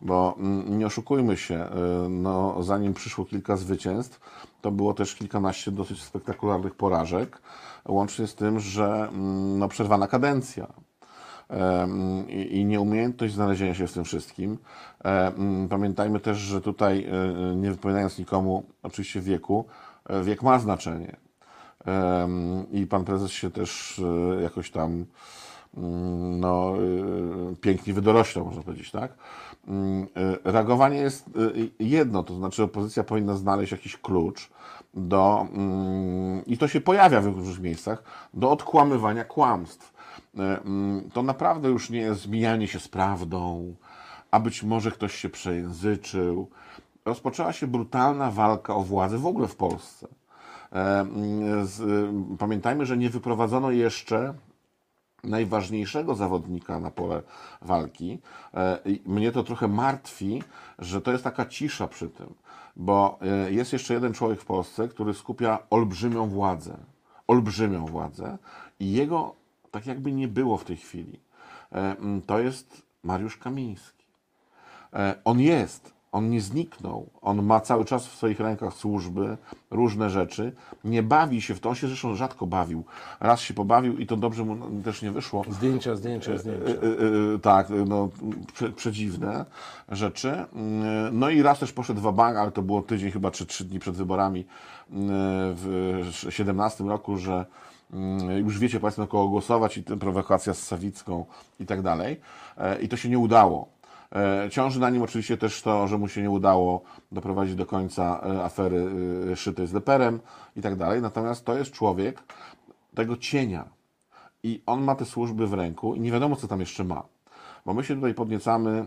[SPEAKER 2] bo mm, nie oszukujmy się, e, no, zanim przyszło kilka zwycięstw, to było też kilkanaście dosyć spektakularnych porażek, łącznie z tym, że mm, no, przerwana kadencja i nieumiejętność znalezienia się w tym wszystkim. Pamiętajmy też, że tutaj, e, nie wypominając nikomu oczywiście wieku, e, wiek ma znaczenie. I pan prezes się też e, jakoś tam mm, no, pięknie wydoroślał, można powiedzieć, tak? Mm, Reagowanie jest jedno, to znaczy opozycja powinna znaleźć jakiś klucz do, mm, i to się pojawia w różnych miejscach, do odkłamywania kłamstw. E, mm, To naprawdę już nie jest zmienianie się z prawdą, a być może ktoś się przejęzyczył. Rozpoczęła się brutalna walka o władzę w ogóle w Polsce. E, mm, z, pamiętajmy, że nie wyprowadzono jeszcze najważniejszego zawodnika na pole walki. E, Mnie to trochę martwi, że to jest taka cisza przy tym, bo jest jeszcze jeden człowiek w Polsce, który skupia olbrzymią władzę. Olbrzymią władzę i jego tak jakby nie było w tej chwili. E, mm, To jest Mariusz Kamiński. E, On jest, on nie zniknął. On ma cały czas w swoich rękach służby, różne rzeczy. Nie bawi się w to. On się zresztą rzadko bawił. Raz się pobawił i to dobrze mu też nie wyszło.
[SPEAKER 1] Zdjęcia, zdjęcia, zdjęcia.
[SPEAKER 2] Y, y, tak, no, prze, przedziwne rzeczy. Y, No i raz też poszedł w bank, ale to było tydzień chyba czy trzy dni przed wyborami y, w 17 roku, że już wiecie Państwo na kogo głosować i prowokacja z Sawicką i tak dalej. E, I to się nie udało. E, Ciąży na nim oczywiście też to, że mu się nie udało doprowadzić do końca e, afery szytej z Leperem i tak dalej. Natomiast to jest człowiek tego cienia. I on ma te służby w ręku i nie wiadomo, co tam jeszcze ma. Bo my się tutaj podniecamy,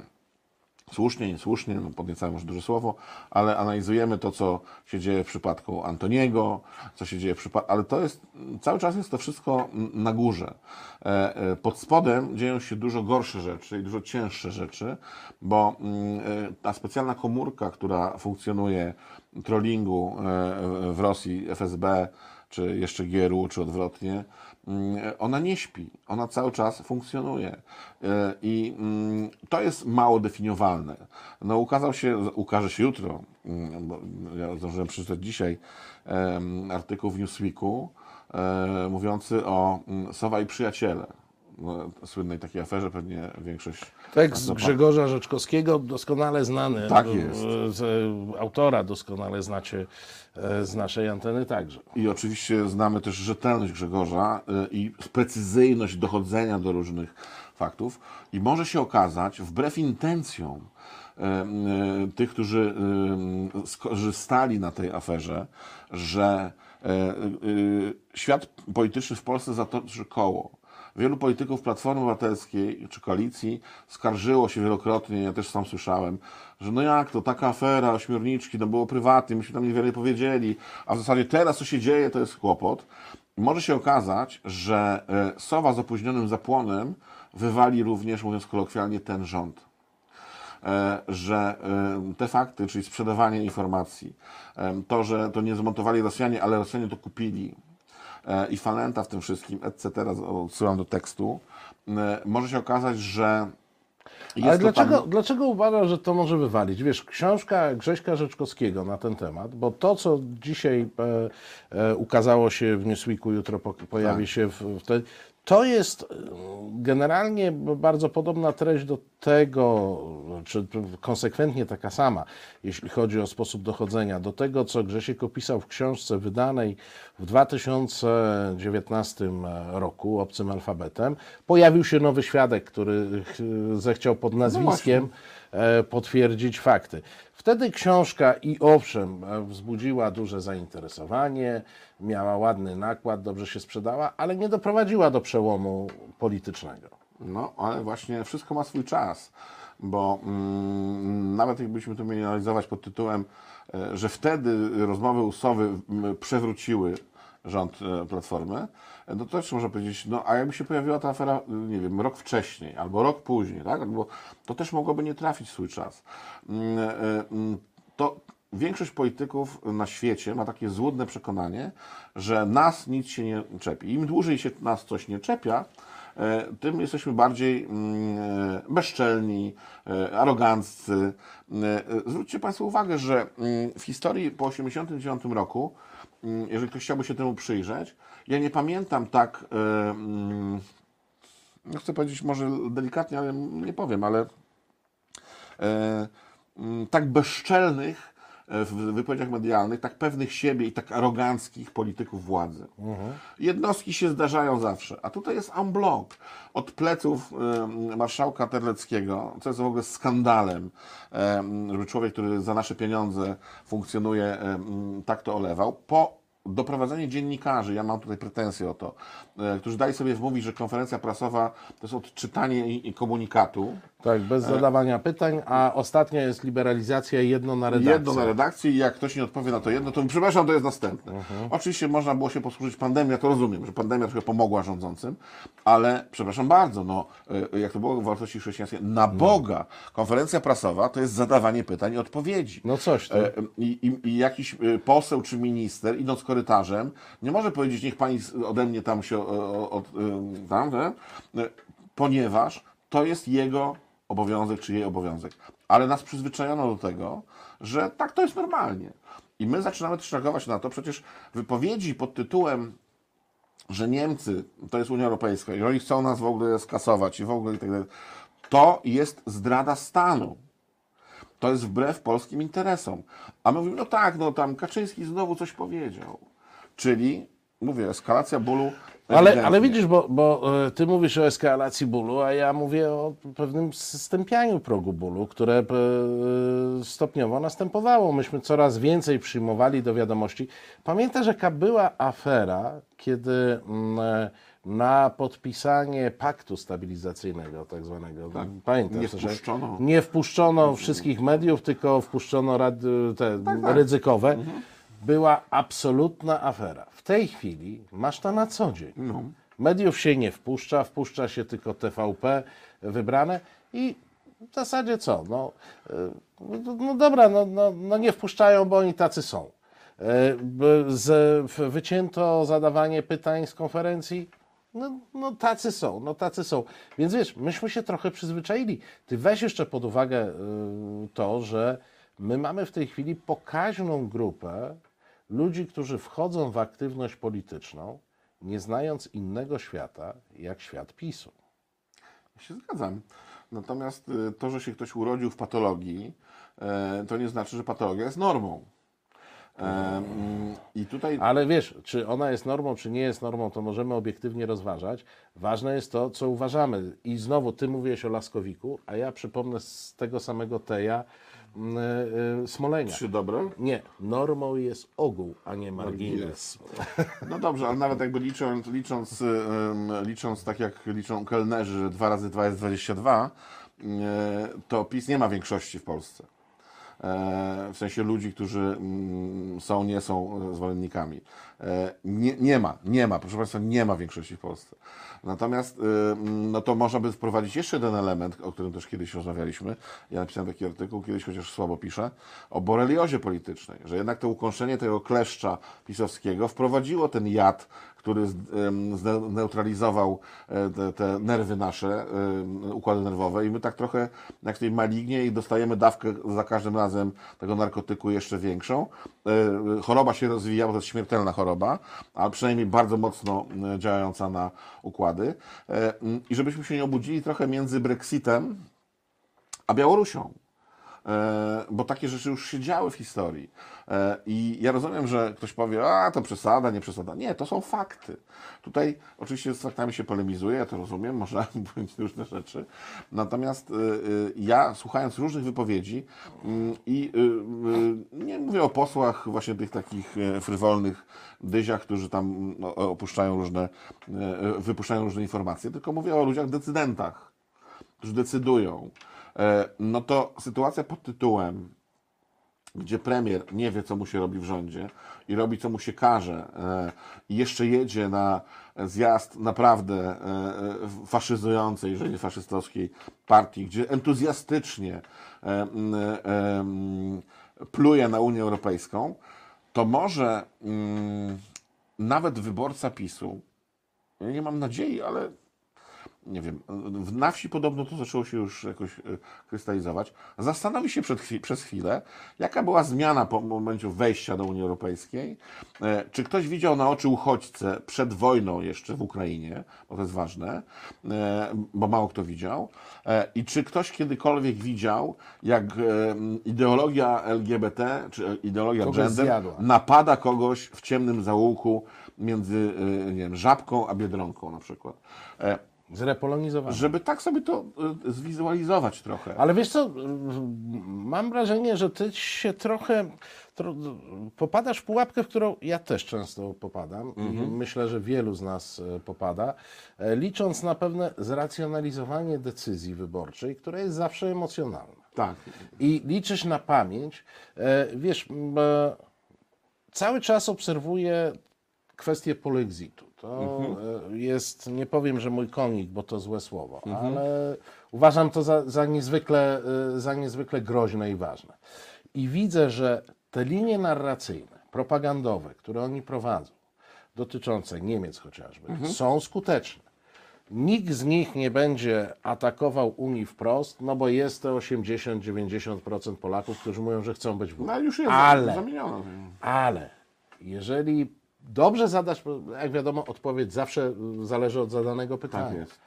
[SPEAKER 2] słusznie, niesłusznie, no podniecamy może duże słowo, ale analizujemy to, co się dzieje w przypadku Antoniego, co się dzieje w przypadku, ale to jest, cały czas jest to wszystko na górze. E, e, Pod spodem dzieją się dużo gorsze rzeczy i dużo cięższe rzeczy, bo mm, e, ta specjalna komórka, która funkcjonuje trollingu w Rosji, FSB, czy jeszcze GRU, czy odwrotnie, ona nie śpi, ona cały czas funkcjonuje. E, I mm, to jest mało definiowalne. No, ukazał się, ukaże się jutro, mm, bo ja zdążyłem przeczytać dzisiaj artykuł w Newsweeku e, mówiący o mm, Sowa i przyjaciele. No, słynnej takiej aferze pewnie większość.
[SPEAKER 1] Tekst. Grzegorza Rzeczkowskiego, doskonale znany.
[SPEAKER 2] Tak jest.
[SPEAKER 1] E, autora doskonale znacie e, z naszej anteny także.
[SPEAKER 2] I oczywiście znamy też rzetelność Grzegorza y, i precyzyjność dochodzenia do różnych faktów. I może się okazać, wbrew intencjom tych, którzy skorzystali na tej aferze, że świat polityczny w Polsce zatoczy koło. Wielu polityków Platformy Obywatelskiej czy koalicji skarżyło się wielokrotnie, ja też sam słyszałem, że no jak to, taka afera, ośmiorniczki, no było prywatnie, myśmy tam niewiele powiedzieli, a w zasadzie teraz co się dzieje, to jest kłopot. Może się okazać, że e, sowa z opóźnionym zapłonem wywali również, mówiąc kolokwialnie, ten rząd e, że e, te fakty, czyli sprzedawanie informacji, to, że to nie zmontowali Rosjanie, ale Rosjanie to kupili i Falenta w tym wszystkim, etc., odsyłam do tekstu, e, może się okazać, że jest
[SPEAKER 1] Ale dlaczego,
[SPEAKER 2] tam-
[SPEAKER 1] dlaczego uważasz, że to może wywalić? Wiesz, książka Grześka Rzeczkowskiego na ten temat, bo to, co dzisiaj e, e, ukazało się w Newsweeku, jutro po, pojawi
[SPEAKER 2] Tak.
[SPEAKER 1] się w, w te, to jest e, generalnie bardzo podobna treść do tego, czy konsekwentnie taka sama, jeśli chodzi o sposób dochodzenia, do tego, co Grzesiek opisał w książce wydanej w 2019 roku, Obcym Alfabetem. Pojawił się nowy świadek, który ch- zechciał pod nazwiskiem e, potwierdzić fakty. Wtedy książka i owszem e, wzbudziła duże zainteresowanie, miała ładny nakład, dobrze się sprzedała, ale nie doprowadziła do przełomu politycznego.
[SPEAKER 2] No, ale właśnie wszystko ma swój czas, bo mm, nawet jakbyśmy to mieli analizować pod tytułem, e, że wtedy rozmowy usowy przewróciły rząd e, Platformy, e, no to też można powiedzieć, no a jakby się pojawiła ta afera, nie wiem, rok wcześniej albo rok później, tak? Albo to też mogłoby nie trafić w swój czas. Mm, e, mm, To większość polityków na świecie ma takie złudne przekonanie, że nas nic się nie czepi. Im dłużej się nas coś nie czepia, e, tym jesteśmy bardziej mm, e, bezczelni, aroganccy. Zwróćcie Państwo uwagę, że w historii po 1989 roku, jeżeli ktoś chciałby się temu przyjrzeć, ja nie pamiętam tak, no chcę powiedzieć może delikatnie, ale nie powiem, ale mm, tak bezczelnych e, w wypowiedziach medialnych, tak pewnych siebie i tak aroganckich polityków władzy. Jednostki się zdarzają zawsze, a tutaj jest en bloc. Od pleców e, marszałka Terleckiego, co jest w ogóle skandalem, e, żeby człowiek, który za nasze pieniądze funkcjonuje, m, tak to olewał, po doprowadzenie dziennikarzy, ja mam tutaj pretensje o to, e, którzy dali sobie wmówić, że konferencja prasowa to jest odczytanie komunikatu,
[SPEAKER 1] Tak, bez zadawania pytań, a ostatnia jest liberalizacja jedno na redakcję.
[SPEAKER 2] Jedno na redakcji i jak ktoś nie odpowie na to jedno, to przepraszam, to jest następne.
[SPEAKER 1] Mhm.
[SPEAKER 2] Oczywiście można było się posłużyć pandemią, to rozumiem, że pandemia trochę pomogła rządzącym, ale przepraszam bardzo, no, y, jak to było w wartości chrześcijańskiej, na Boga, konferencja prasowa to jest zadawanie pytań i odpowiedzi.
[SPEAKER 1] No coś tam.
[SPEAKER 2] E, I, i, I jakiś poseł czy minister, idąc korytarzem, nie może powiedzieć, niech pani ode mnie tam się od, y, tam, nie? Ponieważ to jest jego obowiązek czy jej obowiązek. Ale nas przyzwyczajono do tego, że tak to jest normalnie. I my zaczynamy też reagować na to. Przecież wypowiedzi pod tytułem, że Niemcy to jest Unia Europejska i oni chcą nas w ogóle skasować i w ogóle i tak dalej, to jest zdrada stanu. To jest wbrew polskim interesom. A my mówimy, no tak, no tam Kaczyński znowu coś powiedział. Czyli, mówię, eskalacja bólu.
[SPEAKER 1] Ale, ale widzisz, bo, bo e, ty mówisz o eskalacji bólu, a ja mówię o pewnym stępianiu progu bólu, które e, stopniowo następowało. Myśmy coraz więcej przyjmowali do wiadomości. Pamiętasz, jaka była afera, kiedy mm, e, na podpisanie paktu stabilizacyjnego, tak zwanego, pamiętasz,
[SPEAKER 2] Nie
[SPEAKER 1] że
[SPEAKER 2] wpuszczono.
[SPEAKER 1] nie wpuszczono wszystkich mediów, tylko wpuszczono rad, te ryzykowe. Była absolutna afera. W tej chwili masz to na co dzień. Mediów się nie wpuszcza, wpuszcza się tylko TVP wybrane i w zasadzie co? No, y, no, no dobra, no, no, no nie wpuszczają, bo oni tacy są. Y, b- Z, wycięto zadawanie pytań z konferencji. No, no tacy są, no tacy są. Więc wiesz, myśmy się trochę przyzwyczaili. Ty weź jeszcze pod uwagę y, to, że my mamy w tej chwili pokaźną grupę ludzi, którzy wchodzą w aktywność polityczną, nie znając innego świata jak świat PiSu.
[SPEAKER 2] Ja się zgadzam. Natomiast y, to, że się ktoś urodził w patologii, e, to nie znaczy, że patologia jest normą. E, mm, I tutaj
[SPEAKER 1] Ale wiesz, czy ona jest normą, czy nie jest normą, to możemy obiektywnie rozważać. Ważne jest to, co uważamy. I znowu, ty mówiłeś o Laskowiku, a ja przypomnę z tego samego Teja Smolenia.
[SPEAKER 2] Czy dobre?
[SPEAKER 1] Nie, normą jest ogół, a nie margines.
[SPEAKER 2] No dobrze, ale nawet jakby licząc, licząc, ym, licząc tak jak liczą kelnerzy, że 2 razy 2 jest 22, yy, to PiS nie ma większości w Polsce. E, W sensie ludzi, którzy mm, są, nie są zwolennikami. E, Nie, nie ma, nie ma, proszę Państwa, nie ma większości w Polsce. Natomiast mm, no to można by wprowadzić jeszcze jeden element, o którym też kiedyś rozmawialiśmy. Ja napisałem taki artykuł, kiedyś chociaż słabo piszę, o boreliozie politycznej, że jednak to ukąszenie tego kleszcza pisowskiego wprowadziło ten jad, który zneutralizował e, te, te nerwy nasze, układy nerwowe i my tak trochę jak w tej malignie i dostajemy dawkę za każdym razem tego narkotyku jeszcze większą. E, Choroba się rozwija, bo to jest śmiertelna choroba, ale przynajmniej bardzo mocno e, działająca na układy. I żebyśmy się nie obudzili trochę między Brexitem a Białorusią. E, bo takie rzeczy już się działy w historii. E, I ja rozumiem, że ktoś powie, a to przesada, nie przesada. Nie, to są fakty. Tutaj oczywiście z faktami się polemizuje, ja to rozumiem, można mówić różne rzeczy. Natomiast y, ja słuchając różnych wypowiedzi mm, i nie mówię o posłach właśnie tych takich e, frywolnych dyziach, którzy tam no, opuszczają różne, e, wypuszczają różne informacje, tylko mówię o ludziach decydentach którzy decydują, e, no to sytuacja pod tytułem, gdzie premier nie wie, co mu się robi w rządzie i robi, co mu się każe e, i jeszcze jedzie na zjazd naprawdę e, e, faszyzującej, jeżeli faszystowskiej partii, gdzie entuzjastycznie e, e, pluje na Unię Europejską, to może mm, nawet wyborca PiSu, nie mam nadziei, ale nie wiem, w- na wsi podobno to zaczęło się już jakoś e, krystalizować. Zastanowi się przed przez chwilę, jaka była zmiana po momencie wejścia do Unii Europejskiej. E, Czy ktoś widział na oczy uchodźcę przed wojną jeszcze w Ukrainie, bo to jest ważne, e, bo mało kto widział. I czy ktoś kiedykolwiek widział, jak ideologia LGBT, czy ideologia
[SPEAKER 1] Kogoś
[SPEAKER 2] gender
[SPEAKER 1] zjadła.
[SPEAKER 2] napada kogoś w ciemnym zaułku między nie wiem, żabką a biedronką na przykład. E,
[SPEAKER 1] Zrepolonizowany.
[SPEAKER 2] żeby tak sobie to y, zwizualizować trochę.
[SPEAKER 1] Ale wiesz co, mam wrażenie, że ty się trochę tro, popadasz w pułapkę, w którą ja też często popadam i myślę, że wielu z nas e, popada, e, licząc na pewne zracjonalizowanie decyzji wyborczej, która jest zawsze emocjonalna.
[SPEAKER 2] Tak.
[SPEAKER 1] I liczysz na pamięć. E, Wiesz, cały czas obserwuję kwestię polexitu. To e, jest, nie powiem, że mój konik, bo to złe słowo, ale uważam to za, za, niezwykle, e, za niezwykle groźne i ważne. I widzę, że te linie narracyjne, propagandowe, które oni prowadzą, dotyczące Niemiec chociażby, są skuteczne. Nikt z nich nie będzie atakował Unii wprost, no bo jest to 80-90% Polaków, którzy mówią, że chcą być w Unii.
[SPEAKER 2] No już jest
[SPEAKER 1] Ale-
[SPEAKER 2] zamieniona.
[SPEAKER 1] Ale jeżeli dobrze zadasz, bo jak wiadomo, odpowiedź zawsze y, zależy od zadanego pytania.
[SPEAKER 2] Tak jest.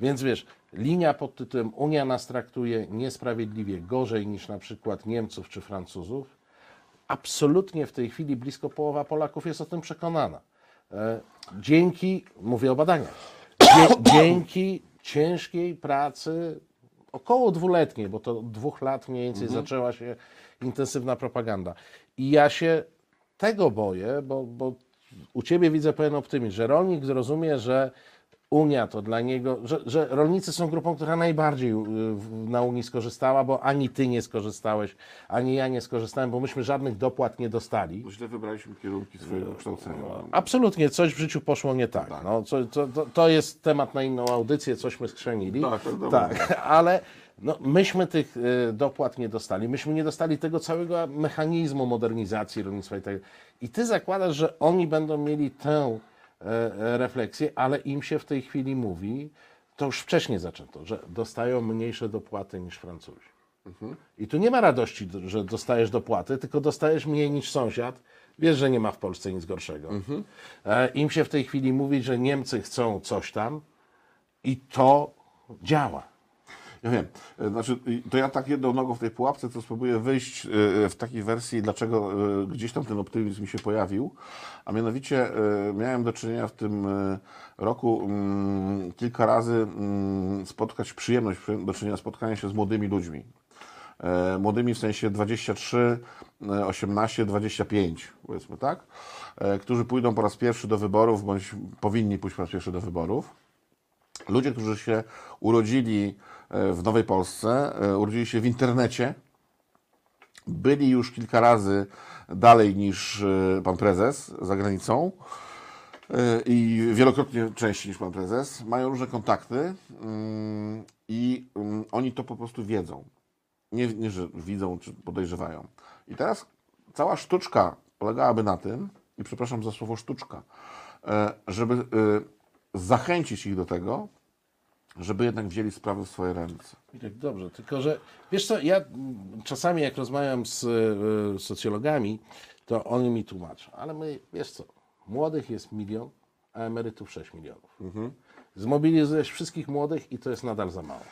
[SPEAKER 1] Więc wiesz, linia pod tytułem Unia nas traktuje niesprawiedliwie gorzej niż na przykład Niemców czy Francuzów, absolutnie w tej chwili blisko połowa Polaków jest o tym przekonana. E, Dzięki, mówię o badaniach, dzięki ciężkiej pracy, około dwuletniej, bo to od dwóch lat mniej więcej zaczęła się intensywna propaganda. I ja się tego boję, bo, bo u Ciebie widzę pewien optymizm, że rolnik zrozumie, że Unia to dla niego, że, że rolnicy są grupą, która najbardziej y, na Unii skorzystała, bo ani Ty nie skorzystałeś, ani ja nie skorzystałem, bo myśmy żadnych dopłat nie dostali.
[SPEAKER 2] Bo źle wybraliśmy kierunki swojego kształcenia.
[SPEAKER 1] Absolutnie, coś w życiu poszło nie tak. No, co, to, to, jest temat na inną audycję, cośmy skrzенili.
[SPEAKER 2] Tak, tak, dobra.
[SPEAKER 1] tak ale no, myśmy tych y, dopłat nie dostali. Myśmy nie dostali tego całego mechanizmu modernizacji rolnictwa i tak. I ty zakładasz, że oni będą mieli tę e, e, refleksję, ale im się w tej chwili mówi, to już wcześniej zaczęto, że dostają mniejsze dopłaty niż Francuzi. I tu nie ma radości, że dostajesz dopłaty, tylko dostajesz mniej niż sąsiad. Wiesz, że nie ma w Polsce nic gorszego. E, Im się w tej chwili mówi, że Niemcy chcą coś tam i to działa.
[SPEAKER 2] Ja wiem. E, Znaczy, to ja tak jedną nogą w tej pułapce, to spróbuję wyjść e, w takiej wersji, dlaczego e, gdzieś tam ten optymizm mi się pojawił. A mianowicie e, miałem do czynienia w tym e, roku mm, kilka razy mm, spotkać przyjemność, do czynienia spotkania się z młodymi ludźmi. e, młodymi w sensie 23, e, 18, 25, powiedzmy tak, e, którzy pójdą po raz pierwszy do wyborów, bądź powinni pójść po raz pierwszy do wyborów. Ludzie, którzy się urodzili e, w Nowej Polsce, e, urodzili się w internecie, byli już kilka razy dalej niż e, pan prezes za granicą e, i wielokrotnie częściej niż pan prezes, mają różne kontakty mm, i mm, oni to po prostu wiedzą. Nie, nie, że widzą czy podejrzewają. I teraz cała sztuczka polegałaby na tym, i przepraszam za słowo sztuczka, e, żeby e, zachęcić ich do tego, żeby jednak wzięli sprawy w swoje ręce.
[SPEAKER 1] Tak dobrze, tylko że wiesz co, ja czasami jak rozmawiam z e, socjologami, to oni mi tłumaczą, ale my, wiesz co, młodych jest milion, a emerytów 6 milionów. Zmobilizujesz wszystkich młodych i to jest nadal za mało.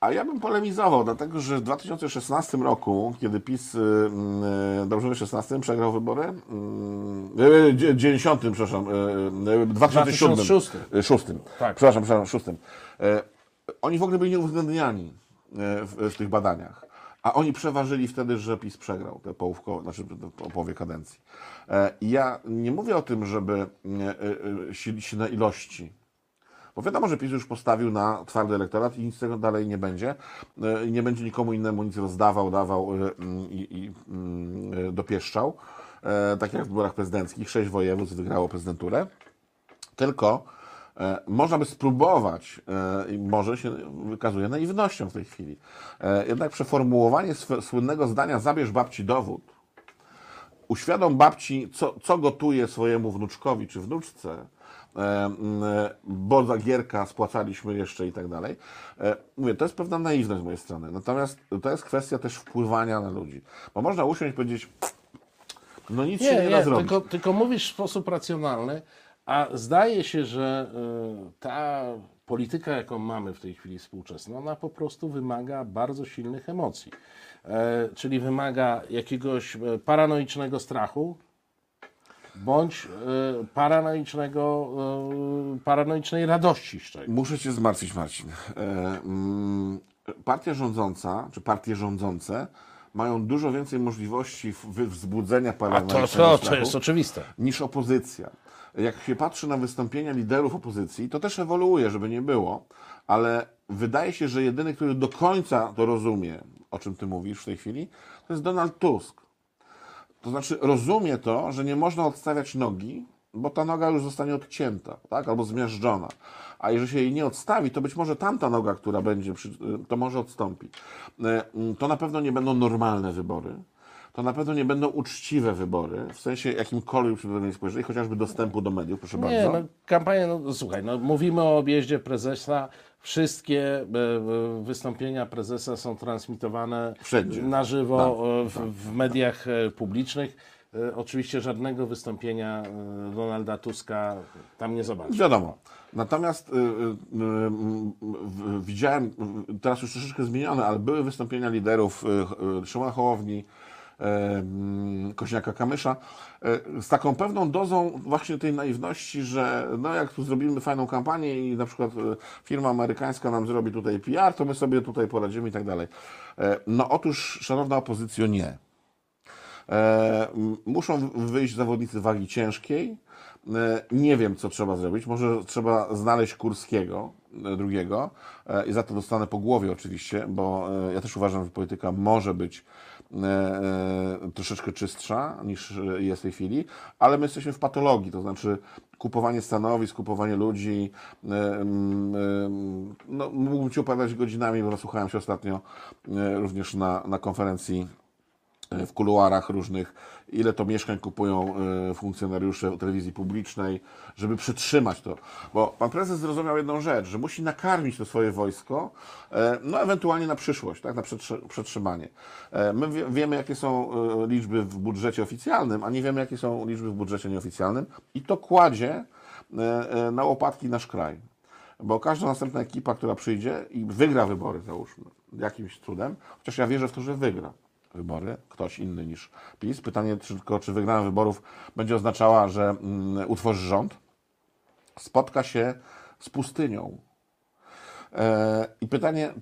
[SPEAKER 2] A ja bym polemizował, dlatego że w 2016 roku, kiedy PiS, y, y, dobrze mówię, 16 przegrał wybory, y, y, dzie- 90, przepraszam, y, y, 2007.
[SPEAKER 1] 2006.
[SPEAKER 2] y, szóstym.
[SPEAKER 1] Tak.
[SPEAKER 2] Przepraszam, przepraszam, szóstym. E, Oni w ogóle byli nieuwzględniani w, w tych badaniach. A oni przeważyli wtedy, że PiS przegrał te połówko, znaczy po połowie kadencji. E, I ja nie mówię o tym, żeby silić się na ilości. Bo wiadomo, że PiS już postawił na twardy elektorat i nic z tego dalej nie będzie. E, i Nie będzie nikomu innemu nic rozdawał, dawał e, mm, i, i mm, e, dopieszczał. Tak jak w wyborach prezydenckich, sześć województw wygrało prezydenturę. Tylko można by spróbować, i może się wykazuje naiwnością w tej chwili, jednak przeformułowanie słynnego zdania zabierz babci dowód, uświadom babci, co, co gotuje swojemu wnuczkowi czy wnuczce, bo za gierka spłacaliśmy jeszcze i tak dalej. E, Mówię, to jest pewna naiwność z mojej strony. Natomiast to jest kwestia też wpływania na ludzi. Bo można usiąść i powiedzieć, no nic się nie, da zrobić.
[SPEAKER 1] tylko, tylko mówisz w sposób racjonalny, a zdaje się, że y, ta polityka, jaką mamy w tej chwili współczesna, ona po prostu wymaga bardzo silnych emocji. E, czyli wymaga jakiegoś e, paranoicznego strachu, bądź e, paranoicznego, e, paranoicznej radości z czegoś.
[SPEAKER 2] Muszę Cię zmartwić, Marcin. E, mm, partia rządząca, czy partie rządzące mają dużo więcej możliwości w- wzbudzenia
[SPEAKER 1] A to,
[SPEAKER 2] parlamentarnego
[SPEAKER 1] to, to
[SPEAKER 2] strachu
[SPEAKER 1] jest oczywiste.
[SPEAKER 2] niż opozycja. Jak się patrzy na wystąpienia liderów opozycji, to też ewoluuje, żeby nie było, ale wydaje się, że jedyny, który do końca to rozumie, o czym Ty mówisz w tej chwili, to jest Donald Tusk. To znaczy rozumie to, że nie można odstawiać nogi, bo ta noga już zostanie odcięta, tak? albo zmiażdżona. A jeżeli się jej nie odstawi, to być może tamta noga, która będzie, przy, to może odstąpi. E, mm, To na pewno nie będą normalne wybory. To na pewno nie będą uczciwe wybory, w sensie jakimkolwiek przynajmniej spojrzeli, chociażby dostępu do mediów, proszę
[SPEAKER 1] Nie,
[SPEAKER 2] bardzo.
[SPEAKER 1] no, kampania, no słuchaj, no, mówimy o objeździe prezesa. Wszystkie e, e, wystąpienia prezesa są transmitowane
[SPEAKER 2] Wszędzie.
[SPEAKER 1] na żywo
[SPEAKER 2] Tak,
[SPEAKER 1] e, w, w mediach e, publicznych. Oczywiście żadnego wystąpienia Donalda Tuska tam nie zobaczy.
[SPEAKER 2] Wiadomo. Natomiast y, y, y, widziałem, teraz już troszeczkę zmienione, ale były wystąpienia liderów Szymona Hołowni, Koźniaka Kamysza, y, z taką pewną dozą właśnie tej naiwności, że no jak tu zrobimy fajną kampanię i na przykład y, firma amerykańska nam zrobi tutaj PR, to my sobie tutaj poradzimy i tak dalej. E, No otóż, szanowna opozycjo, nie. E, muszą wyjść zawodnicy wagi ciężkiej. E, nie wiem, co trzeba zrobić. Może trzeba znaleźć Kurskiego, e, drugiego, e, i za to dostanę po głowie oczywiście, bo ja też uważam, że polityka może być troszeczkę czystsza niż jest w tej chwili, ale my jesteśmy w patologii, to znaczy kupowanie stanowisk, kupowanie ludzi. No, mógłbym Ci opowiadać godzinami, bo nasłuchałem się ostatnio również na, na konferencji w kuluarach różnych, ile to mieszkań kupują e, funkcjonariusze telewizji publicznej, żeby przytrzymać to. Bo pan prezes zrozumiał jedną rzecz, że musi nakarmić to swoje wojsko, e, no ewentualnie na przyszłość, tak, na przetrzy- przetrzymanie. E, My wie, wiemy, jakie są e, liczby w budżecie oficjalnym, a nie wiemy, jakie są liczby w budżecie nieoficjalnym i to kładzie e, e, na łopatki nasz kraj. Bo każda następna ekipa, która przyjdzie i wygra wybory, załóżmy, jakimś cudem, chociaż ja wierzę w to, że wygra wybory, ktoś inny niż PiS. Pytanie tylko, czy wygrana wyborów będzie oznaczała, że mm, utworzy rząd, spotka się z pustynią. E, I pytanie,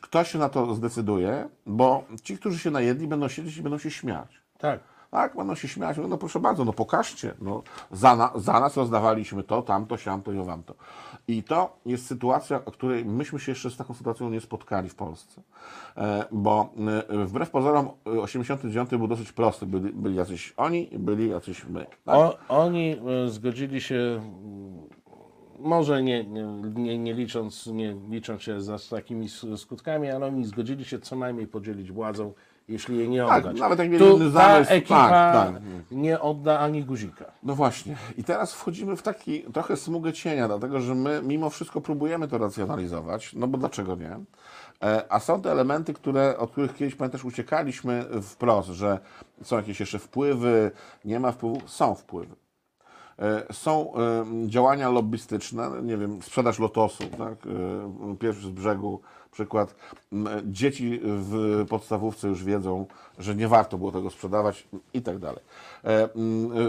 [SPEAKER 2] ktoś się na to zdecyduje, bo ci, którzy się najedli, będą siedzieć i będą się śmiać.
[SPEAKER 1] Tak.
[SPEAKER 2] Tak, będą się śmiać. No proszę bardzo, no pokażcie. No, za, na, za nas rozdawaliśmy to, tamto, siamto i owamto. I to jest sytuacja, o której myśmy się jeszcze z taką sytuacją nie spotkali w Polsce. E, bo e, wbrew pozorom e, 89 był dosyć prosty. Byli, byli jacyś oni, byli jacyś my. Tak?
[SPEAKER 1] O, oni e, zgodzili się, mm, może nie, nie, nie, licząc, nie licząc się za takimi skutkami, ale oni zgodzili się co najmniej podzielić władzą, jeśli jej nie
[SPEAKER 2] Tak,
[SPEAKER 1] oddać.
[SPEAKER 2] nawet jak mieli inny
[SPEAKER 1] ta
[SPEAKER 2] zamysł,
[SPEAKER 1] ekipa
[SPEAKER 2] tak, tak.
[SPEAKER 1] nie odda ani guzika.
[SPEAKER 2] No właśnie. I teraz wchodzimy w taki trochę smugę cienia, dlatego że my mimo wszystko próbujemy to racjonalizować, no bo dlaczego nie? E, A są te elementy, które, od których kiedyś pamiętasz uciekaliśmy wprost, że są jakieś jeszcze wpływy, nie ma wpływu, są wpływy. E, Są działania lobbystyczne, nie wiem, sprzedaż lotosu, tak? E, Pierwszy z brzegu przykład. Dzieci w podstawówce już wiedzą, że nie warto było tego sprzedawać i tak dalej. E,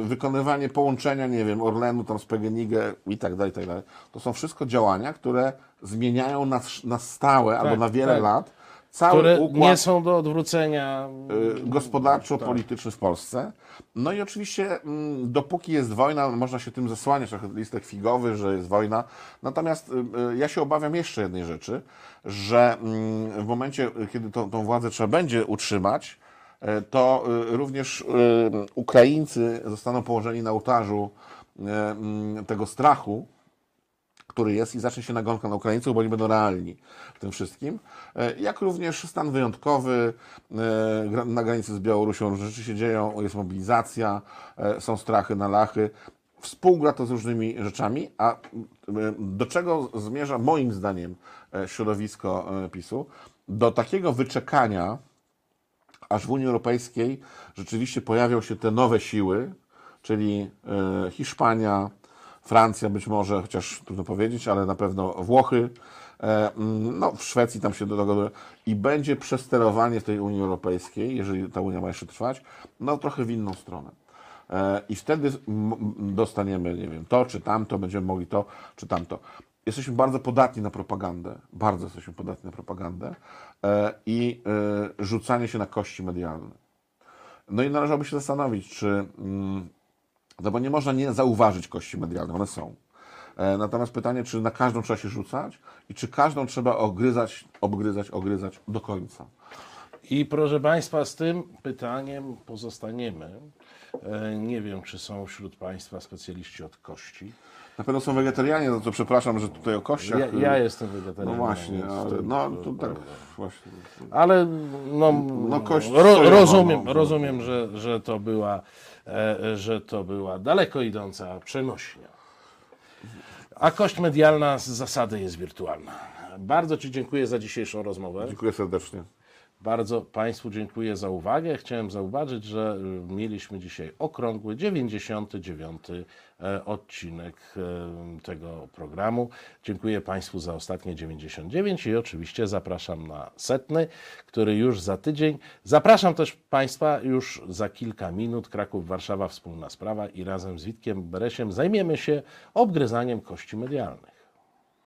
[SPEAKER 2] Wykonywanie połączenia, nie wiem, Orlenu tam z PGNiG i tak dalej, i tak dalej. To są wszystko działania, które zmieniają na, na stałe albo na wiele
[SPEAKER 1] tak.
[SPEAKER 2] lat cały
[SPEAKER 1] Które
[SPEAKER 2] układ
[SPEAKER 1] nie są do odwrócenia.
[SPEAKER 2] y, gospodarczo-polityczny w Polsce. No i oczywiście, mm, dopóki jest wojna, można się tym zasłaniać, trochę listek figowy, że jest wojna. Natomiast y, y, ja się obawiam jeszcze jednej rzeczy, że mm, w momencie, kiedy tą, tą władzę trzeba będzie utrzymać, to również Ukraińcy zostaną położeni na ołtarzu mm, tego strachu, który jest i zacznie się nagonka na Ukraińców, bo oni będą realni w tym wszystkim. E, Jak również stan wyjątkowy e, na granicy z Białorusią, rzeczy się dzieją, jest mobilizacja, e, są strachy na lachy. Współgra to z różnymi rzeczami, a do czego zmierza moim zdaniem środowisko PiSu? Do takiego wyczekania, aż w Unii Europejskiej rzeczywiście pojawią się te nowe siły, czyli Hiszpania, Francja być może, chociaż trudno powiedzieć, ale na pewno Włochy, e, mm, no w Szwecji tam się dogadują i będzie przesterowanie tej Unii Europejskiej, jeżeli ta Unia ma jeszcze trwać, no trochę w inną stronę. E, I wtedy dostaniemy, nie wiem, to czy tamto, będziemy mogli to czy tamto. Jesteśmy bardzo podatni na propagandę, bardzo jesteśmy podatni na propagandę e, i rzucanie się na kości medialne. No i należałoby się zastanowić, czy. No bo nie można nie zauważyć kości medialnych, one są. E, Natomiast pytanie, czy na każdą trzeba się rzucać i czy każdą trzeba ogryzać, obgryzać, ogryzać do końca.
[SPEAKER 1] I proszę Państwa, z tym pytaniem pozostaniemy. E, Nie wiem, czy są wśród Państwa specjaliści od kości.
[SPEAKER 2] Na pewno są wegetarianie, no to przepraszam, że tutaj o kościach.
[SPEAKER 1] Ja,
[SPEAKER 2] y,
[SPEAKER 1] ja jestem
[SPEAKER 2] No
[SPEAKER 1] wegetarianem.
[SPEAKER 2] właśnie,
[SPEAKER 1] więc
[SPEAKER 2] ale no
[SPEAKER 1] to
[SPEAKER 2] tak właśnie.
[SPEAKER 1] Ale no,
[SPEAKER 2] No, kość
[SPEAKER 1] ro, rozumiem,
[SPEAKER 2] no.
[SPEAKER 1] rozumiem że, że, to była, e, że to była daleko idąca przenośnia. A kość medialna z zasady jest wirtualna. Bardzo Ci dziękuję za dzisiejszą rozmowę.
[SPEAKER 2] Dziękuję serdecznie.
[SPEAKER 1] Bardzo Państwu dziękuję za uwagę. Chciałem zauważyć, że y, mieliśmy dzisiaj okrągły 99 e, odcinek e, tego programu. Dziękuję Państwu za ostatnie 99 i oczywiście zapraszam na setny, który już za tydzień. Zapraszam też Państwa już za kilka minut. Kraków, Warszawa, wspólna sprawa i razem z Witkiem Beresiem zajmiemy się obgryzaniem kości medialnych.